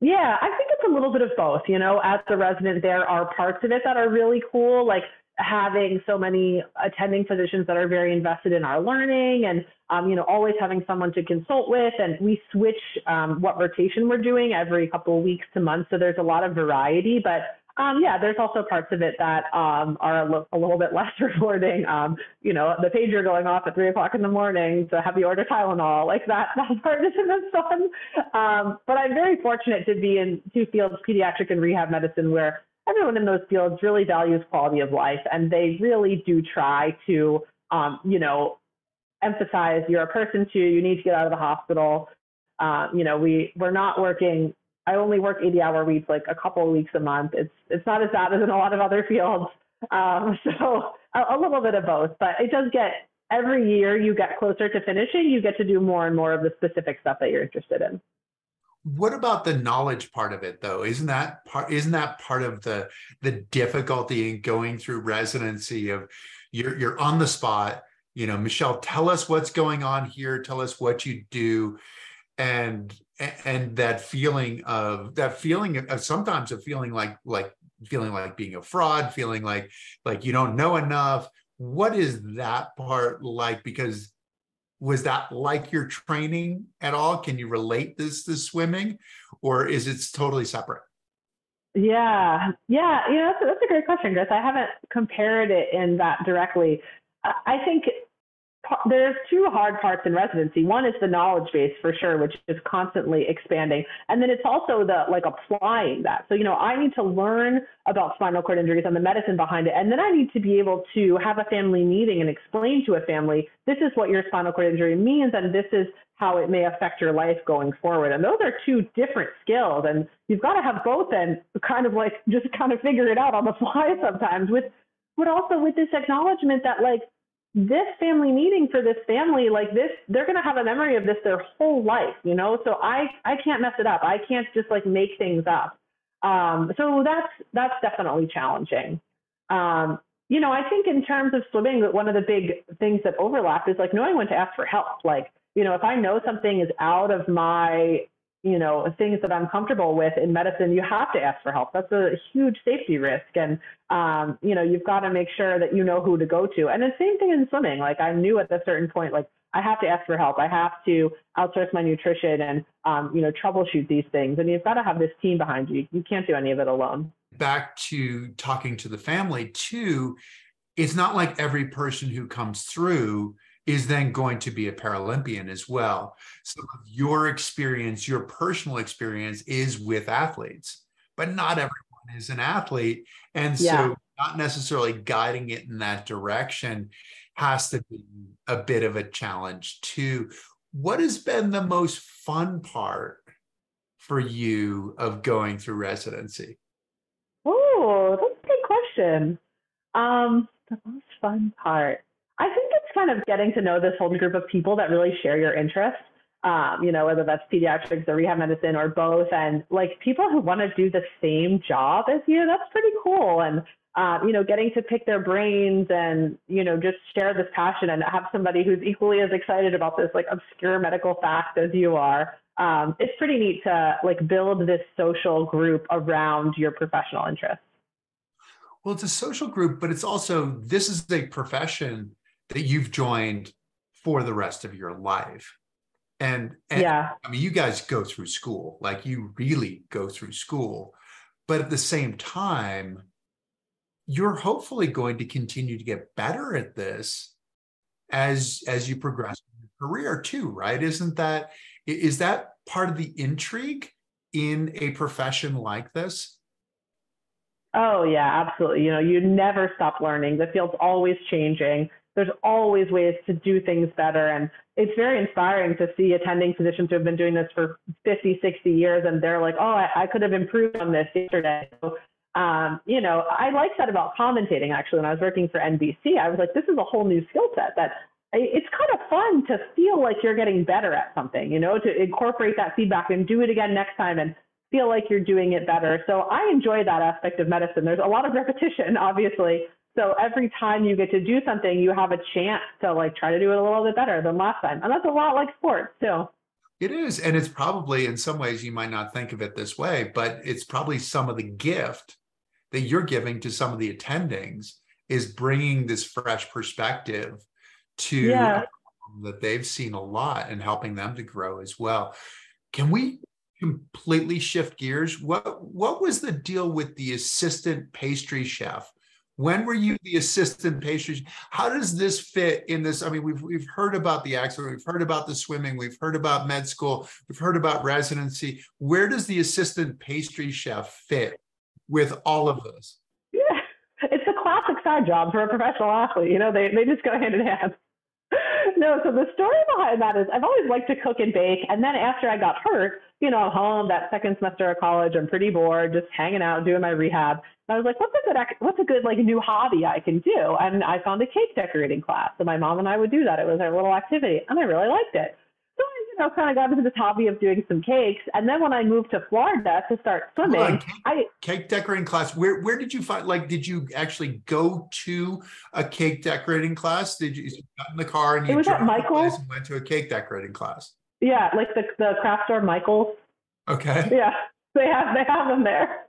Yeah, I think it's a little bit of both. You know, as a resident, there are parts of it that are really cool, like having so many attending physicians that are very invested in our learning and um, you know always having someone to consult with and we switch um, what rotation we're doing every couple of weeks to months so there's a lot of variety but um, yeah, there's also parts of it that um, are a, lo- a, little bit less rewarding. Um, you know, the pager going off at three o'clock in the morning to have you order Tylenol, like that. That part isn't as fun. Um, but I'm very fortunate to be in two fields, pediatric and rehab medicine, where everyone in those fields really values quality of life, and they really do try to, um, you know, emphasize you're a person too. You need to get out of the hospital. Uh, you know, we we're not working I only work 80 hour weeks, like a couple of weeks a month. It's it's not as bad as in a lot of other fields. Um, so a, a little bit of both, but it does get every year you get closer to finishing, you get to do more and more of the specific stuff that you're interested in. What about the knowledge part of it though? Isn't that part isn't that part of the the difficulty in going through residency of you're you're on the spot, you know, Michelle, tell us what's going on here, tell us what you do and and that feeling of that feeling of sometimes a feeling like like feeling like being a fraud feeling like like you don't know enough what is that part like because was that like your training at all? Can you relate this to swimming or is it totally separate? Yeah. Yeah. You know that's, that's a great question chris. I haven't compared it in that directly. I think there's two hard parts in residency. One is the knowledge base for sure, which is constantly expanding. And then it's also the like applying that. So, you know, I need to learn about spinal cord injuries and the medicine behind it. And then I need to be able to have a family meeting and explain to a family, this is what your spinal cord injury means and this is how it may affect your life going forward. And those are two different skills. And you've got to have both and kind of like just kind of figure it out on the fly sometimes with but also with this acknowledgement that like this family meeting for this family like this they're going to have a memory of this their whole life you know? So i i can't mess it up. I can't just like make things up. Um, so that's that's definitely challenging. Um, you know i think in terms of swimming one of the big things that overlap is like knowing when to ask for help. Like you know if i know something is out of my you know things that i'm comfortable with in medicine you have to ask for help. That's a huge safety risk. And um, you know you've got to make sure that you know who to go to. And the same thing in swimming. Like i knew at a certain point like i have to ask for help. I have to outsource my nutrition and um, you know troubleshoot these things. And you've got to have this team behind you. You can't do any of it alone. Back to talking to the family too it's not like every person who comes through is then going to be a Paralympian as well. So your experience, your personal experience is with athletes, but not everyone is an athlete. And so yeah. not necessarily guiding it in that direction has to be a bit of a challenge too. What has been the most fun part for you of going through residency? Oh, that's a good question. Um, the most fun part. Kind of getting to know this whole group of people that really share your interests. Um, you know, whether that's pediatrics or rehab medicine or both, and like people who want to do the same job as you, that's pretty cool. And um, you know, getting to pick their brains and you know just share this passion and have somebody who's equally as excited about this like obscure medical fact as you are. Um, it's pretty neat to like build this social group around your professional interests. Well, it's a social group, but it's also this is a profession that you've joined for the rest of your life. And, and yeah, I mean, you guys go through school, like you really go through school, but at the same time, you're hopefully going to continue to get better at this as as you progress in your career too, right? Isn't that is that part of the intrigue in a profession like this? Oh yeah, absolutely. You know, you never stop learning. The field's always changing. There's always ways to do things better. And it's very inspiring to see attending physicians who have been doing this for 50, 60 years and they're like, oh, I, I could have improved on this yesterday. So, um, you know, I like that about commentating actually. When I was working for NBC, I was like, this is a whole new skill set that it's kind of fun to feel like you're getting better at something, you know, to incorporate that feedback and do it again next time and feel like you're doing it better. So I enjoy that aspect of medicine. There's a lot of repetition, obviously. So every time you get to do something, you have a chance to like try to do it a little bit better than last time. And that's a lot like sports too. It is. And it's probably in some ways you might not think of it this way, but it's probably some of the gift that you're giving to some of the attendings is bringing this fresh perspective to yeah. Um, that they've seen a lot and helping them to grow as well. Can we completely shift gears? What what was the deal with the assistant pastry chef? When were you the assistant pastry? How does this fit in this? I mean, we've we've heard about the accident, we've heard about the swimming, we've heard about med school, we've heard about residency. Where does the assistant pastry chef fit with all of this? Yeah, it's a classic side job for a professional athlete. You know, they they just go hand in hand no, so the story behind that is I've always liked to cook and bake. And then after I got hurt, you know, home that second semester of college, I'm pretty bored, just hanging out, doing my rehab. And I was like, what's a good, what's a good like new hobby I can do? And I found a cake decorating class. So my mom and I would do that. It was our little activity, and I really liked it. So I, you know, kind of got into this hobby of doing some cakes. And then when I moved to Florida to start swimming, cake, I cake decorating class. Where where did you find? Like, did you actually go to a cake decorating class? Did you, you got in the car and you it was at Michael's and went to a cake decorating class? Yeah, like the the craft store Michael's. Okay. Yeah, they have they have them there.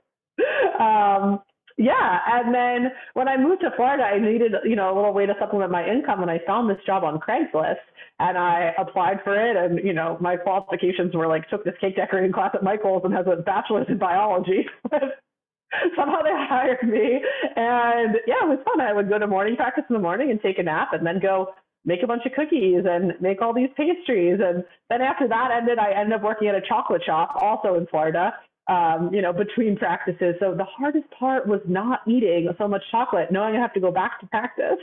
Um, yeah, and then when I moved to Florida, I needed you know a little way to supplement my income, and I found this job on Craigslist, and I applied for it. And you know my qualifications were like took this cake decorating class at Michael's and has a bachelor's in biology. Somehow they hired me, and yeah, it was fun. I would go to morning practice in the morning and take a nap, and then go make a bunch of cookies and make all these pastries. And then after that ended, I ended up working at a chocolate shop, also in Florida um, you know, between practices. So the hardest part was not eating so much chocolate, knowing I have to go back to practice.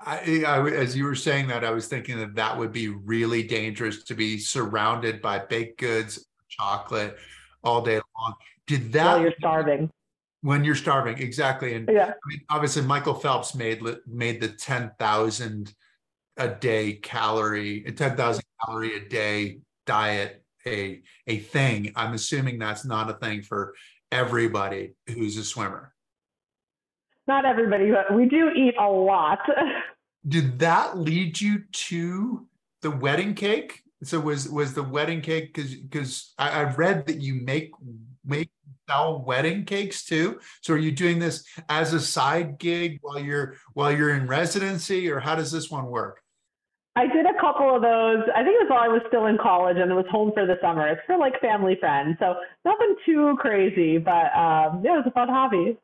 I, I, as you were saying that, I was thinking that that would be really dangerous to be surrounded by baked goods, chocolate all day long. Did that? While you're starving. When you're starving, exactly. And yeah. I mean, obviously, Michael Phelps made made the ten thousand a day calorie, a ten thousand calorie a day diet a a thing. I'm assuming that's not a thing for everybody who's a swimmer. Not everybody, but we do eat a lot. Did that lead you to the wedding cake? So was was the wedding cake because because I, I read that you make make sell wedding cakes too. So are you doing this as a side gig while you're while you're in residency, or how does this one work? I did a couple of those. I think it was while I was still in college and it was home for the summer. It's for like family friends. So nothing too crazy, but um, yeah, it was a fun hobby.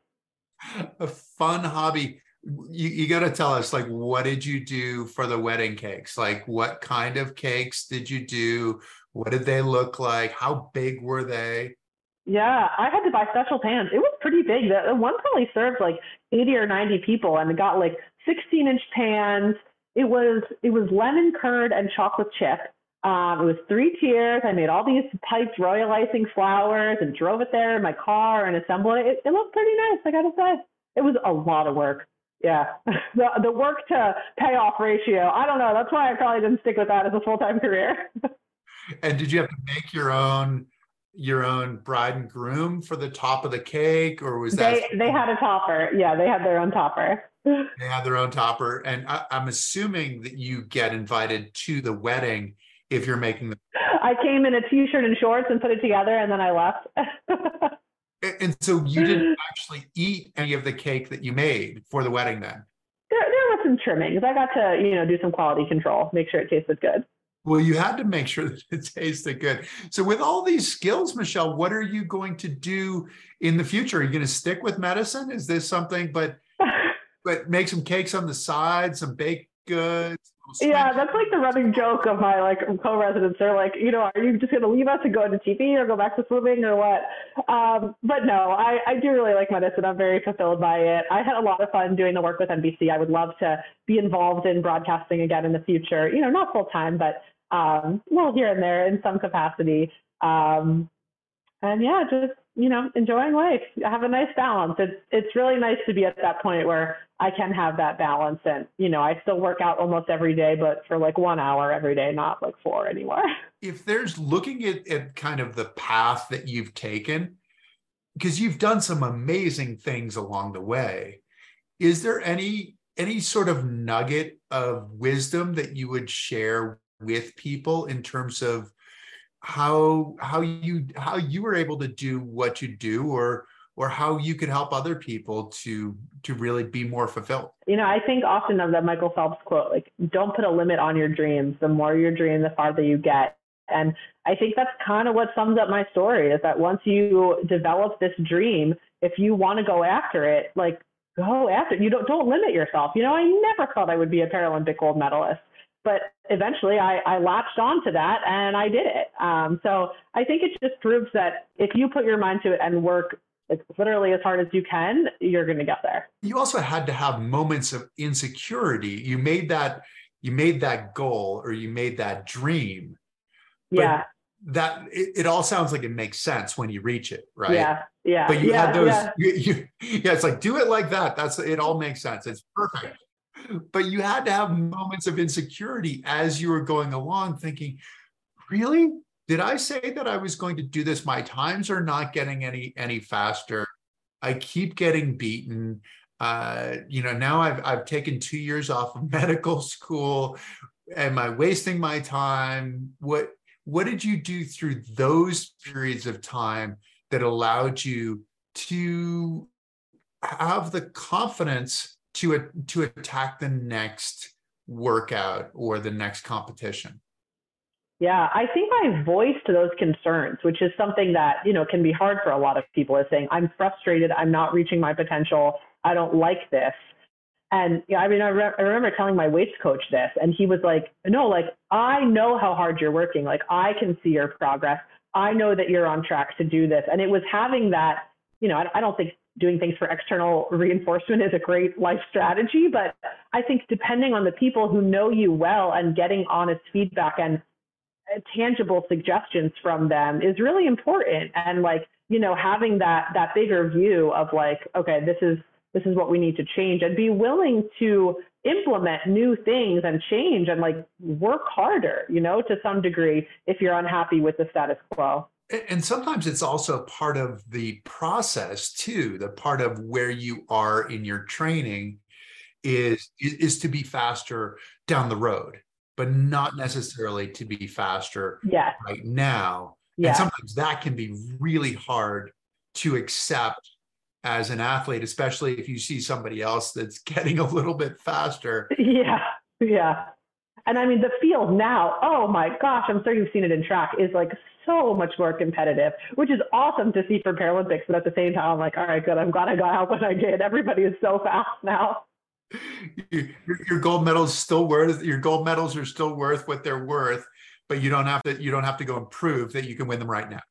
A fun hobby. You, you got to tell us, like, what did you do for the wedding cakes? Like, what kind of cakes did you do? What did they look like? How big were they? Yeah, I had to buy special pans. It was pretty big. The one probably served like 80 or 90 people and it got like 16 inch pans it was it was lemon curd and chocolate chip. Um, it was three tiers. I made all these piped royal icing flowers and drove it there in my car and assembled it. It, it looked pretty nice, I gotta say. It was a lot of work. Yeah, the the work to payoff ratio. I don't know. That's why I probably didn't stick with that as a full time career. and did you have to make your own your own bride and groom for the top of the cake, or was that? They they had a topper. Yeah, they had their own topper they have their own topper, and I, am assuming that you get invited to the wedding if you're making the. I came in a t-shirt and shorts and put it together, and then I left. and so you didn't actually eat any of the cake that you made for the wedding, then. There, there were some trimmings. I got to, you know, do some quality control, make sure it tasted good. Well, you had to make sure that it tasted good. So, with all these skills, Michelle, what are you going to do in the future? Are you going to stick with medicine? Is this something? But but make some cakes on the side, some baked goods. Yeah, that's like the running joke of my like co-residents. They're like, you know, are you just going to leave us and go into TV or go back to swimming or what? Um, but no, I, I do really like medicine. I'm very fulfilled by it. I had a lot of fun doing the work with NBC. I would love to be involved in broadcasting again in the future. You know, not full time, but um, well, here and there in some capacity. Um, and yeah, just you know, enjoying life. Have a nice balance. It's it's really nice to be at that point where I can have that balance and you know, I still work out almost every day, but for like one hour every day, not like four anymore. If there's looking at, at kind of the path that you've taken, because you've done some amazing things along the way, is there any any sort of nugget of wisdom that you would share with people in terms of how how you how you were able to do what you do or or how you could help other people to to really be more fulfilled? You know i think often of the michael phelps quote like don't put a limit on your dreams. The more your dream the farther you get. And i think that's kind of what sums up my story is that once you develop this dream if you want to go after it like go after it. You don't don't limit yourself. You know i never thought i would be a paralympic gold medalist but eventually I, I latched onto that and I did it. Um, so I think it just proves that if you put your mind to it and work literally as hard as you can, you're going to get there. You also had to have moments of insecurity. You made that you made that goal or you made that dream. yeah. That it, it, all sounds like it makes sense when you reach it, right? Yeah. Yeah. But you yeah, had those, yeah. You, you, yeah, it's like do it like that. That's it all makes sense. It's perfect but you had to have moments of insecurity as you were going along thinking really? Did i say that i was going to do this? My times are not getting any any faster. I keep getting beaten. Uh, you know now i've i've taken 2 years off of medical school. Am i wasting my time? What what did you do through those periods of time that allowed you to have the confidence to to attack the next workout or the next competition? Yeah, I think I voiced those concerns, which is something that, you know, can be hard for a lot of people is saying, I'm frustrated, I'm not reaching my potential, I don't like this. And yeah, I mean, I, re- I remember telling my weights coach this, and he was like, No, like, I know how hard you're working. Like, I can see your progress. I know that you're on track to do this. And it was having that, you know, I, I don't think doing things for external reinforcement is a great life strategy. But I think depending on the people who know you well and getting honest feedback and uh, tangible suggestions from them is really important. And like, you know, having that that bigger view of like, okay, this is this is what we need to change and be willing to implement new things and change and like work harder, you know, to some degree if you're unhappy with the status quo and sometimes it's also part of the process too the part of where you are in your training is is to be faster down the road but not necessarily to be faster yes. right now yeah. and sometimes that can be really hard to accept as an athlete especially if you see somebody else that's getting a little bit faster yeah yeah and I mean, the field now, oh my gosh, I'm sure you've seen it in track, is like so much more competitive, which is awesome to see for Paralympics. But at the same time, I'm like, all right, good. I'm glad I got out when I did. Everybody is so fast now. Your, your gold medals still worth your gold medals are still worth what they're worth, but you don't have to you don't have to go and prove that you can win them right now.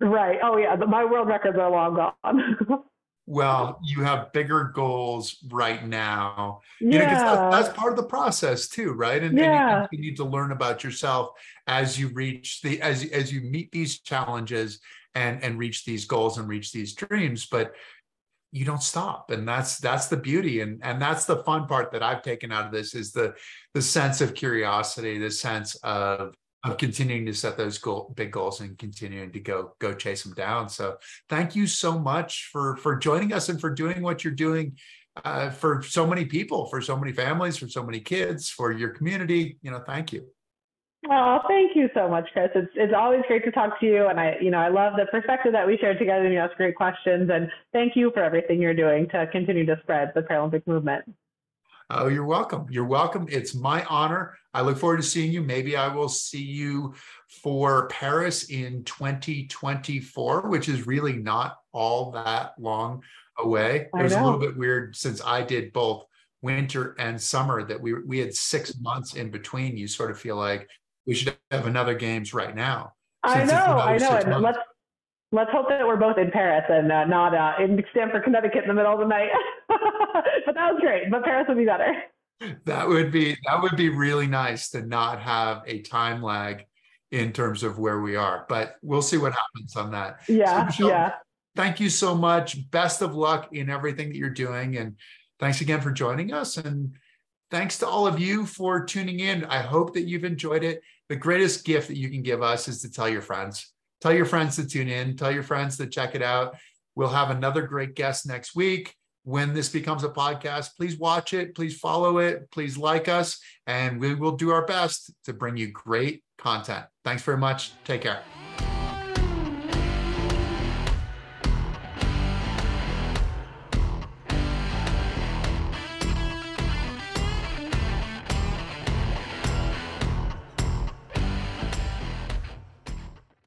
Right. Oh yeah, my world records are long gone. well you have bigger goals right now yeah. you know that's, that's, part of the process too right and, yeah. and you, you, need to learn about yourself as you reach the as as you meet these challenges and and reach these goals and reach these dreams but you don't stop and that's that's the beauty and and that's the fun part that i've taken out of this is the the sense of curiosity the sense of of continuing to set those goal, big goals and continuing to go go chase them down. So thank you so much for for joining us and for doing what you're doing uh, for so many people, for so many families, for so many kids, for your community. You know, thank you. Oh, thank you so much, Chris. It's it's always great to talk to you, and I, you know, I love the perspective that we shared together. And you ask great questions, and thank you for everything you're doing to continue to spread the Paralympic movement. Oh, you're welcome. You're welcome. It's my honor. I look forward to seeing you. Maybe I will see you for Paris in 2024, which is really not all that long away. It was a little bit weird since I did both winter and summer that we we had six months in between. You sort of feel like we should have another games right now. I know, I know, and let's let's hope that we're both in Paris and uh, not uh, in Stamford, Connecticut, in the middle of the night. but that was great. But Paris would be better. That would be that would be really nice to not have a time lag in terms of where we are. But we'll see what happens on that. Yeah, so, Michelle, yeah. Thank you so much. Best of luck in everything that you're doing, and thanks again for joining us. And thanks to all of you for tuning in. I hope that you've enjoyed it. The greatest gift that you can give us is to tell your friends. Tell your friends to tune in. Tell your friends to check it out. We'll have another great guest next week when this becomes a podcast, please watch it, please follow it, please like us, and we will do our best to bring you great content. Thanks very much. Take care.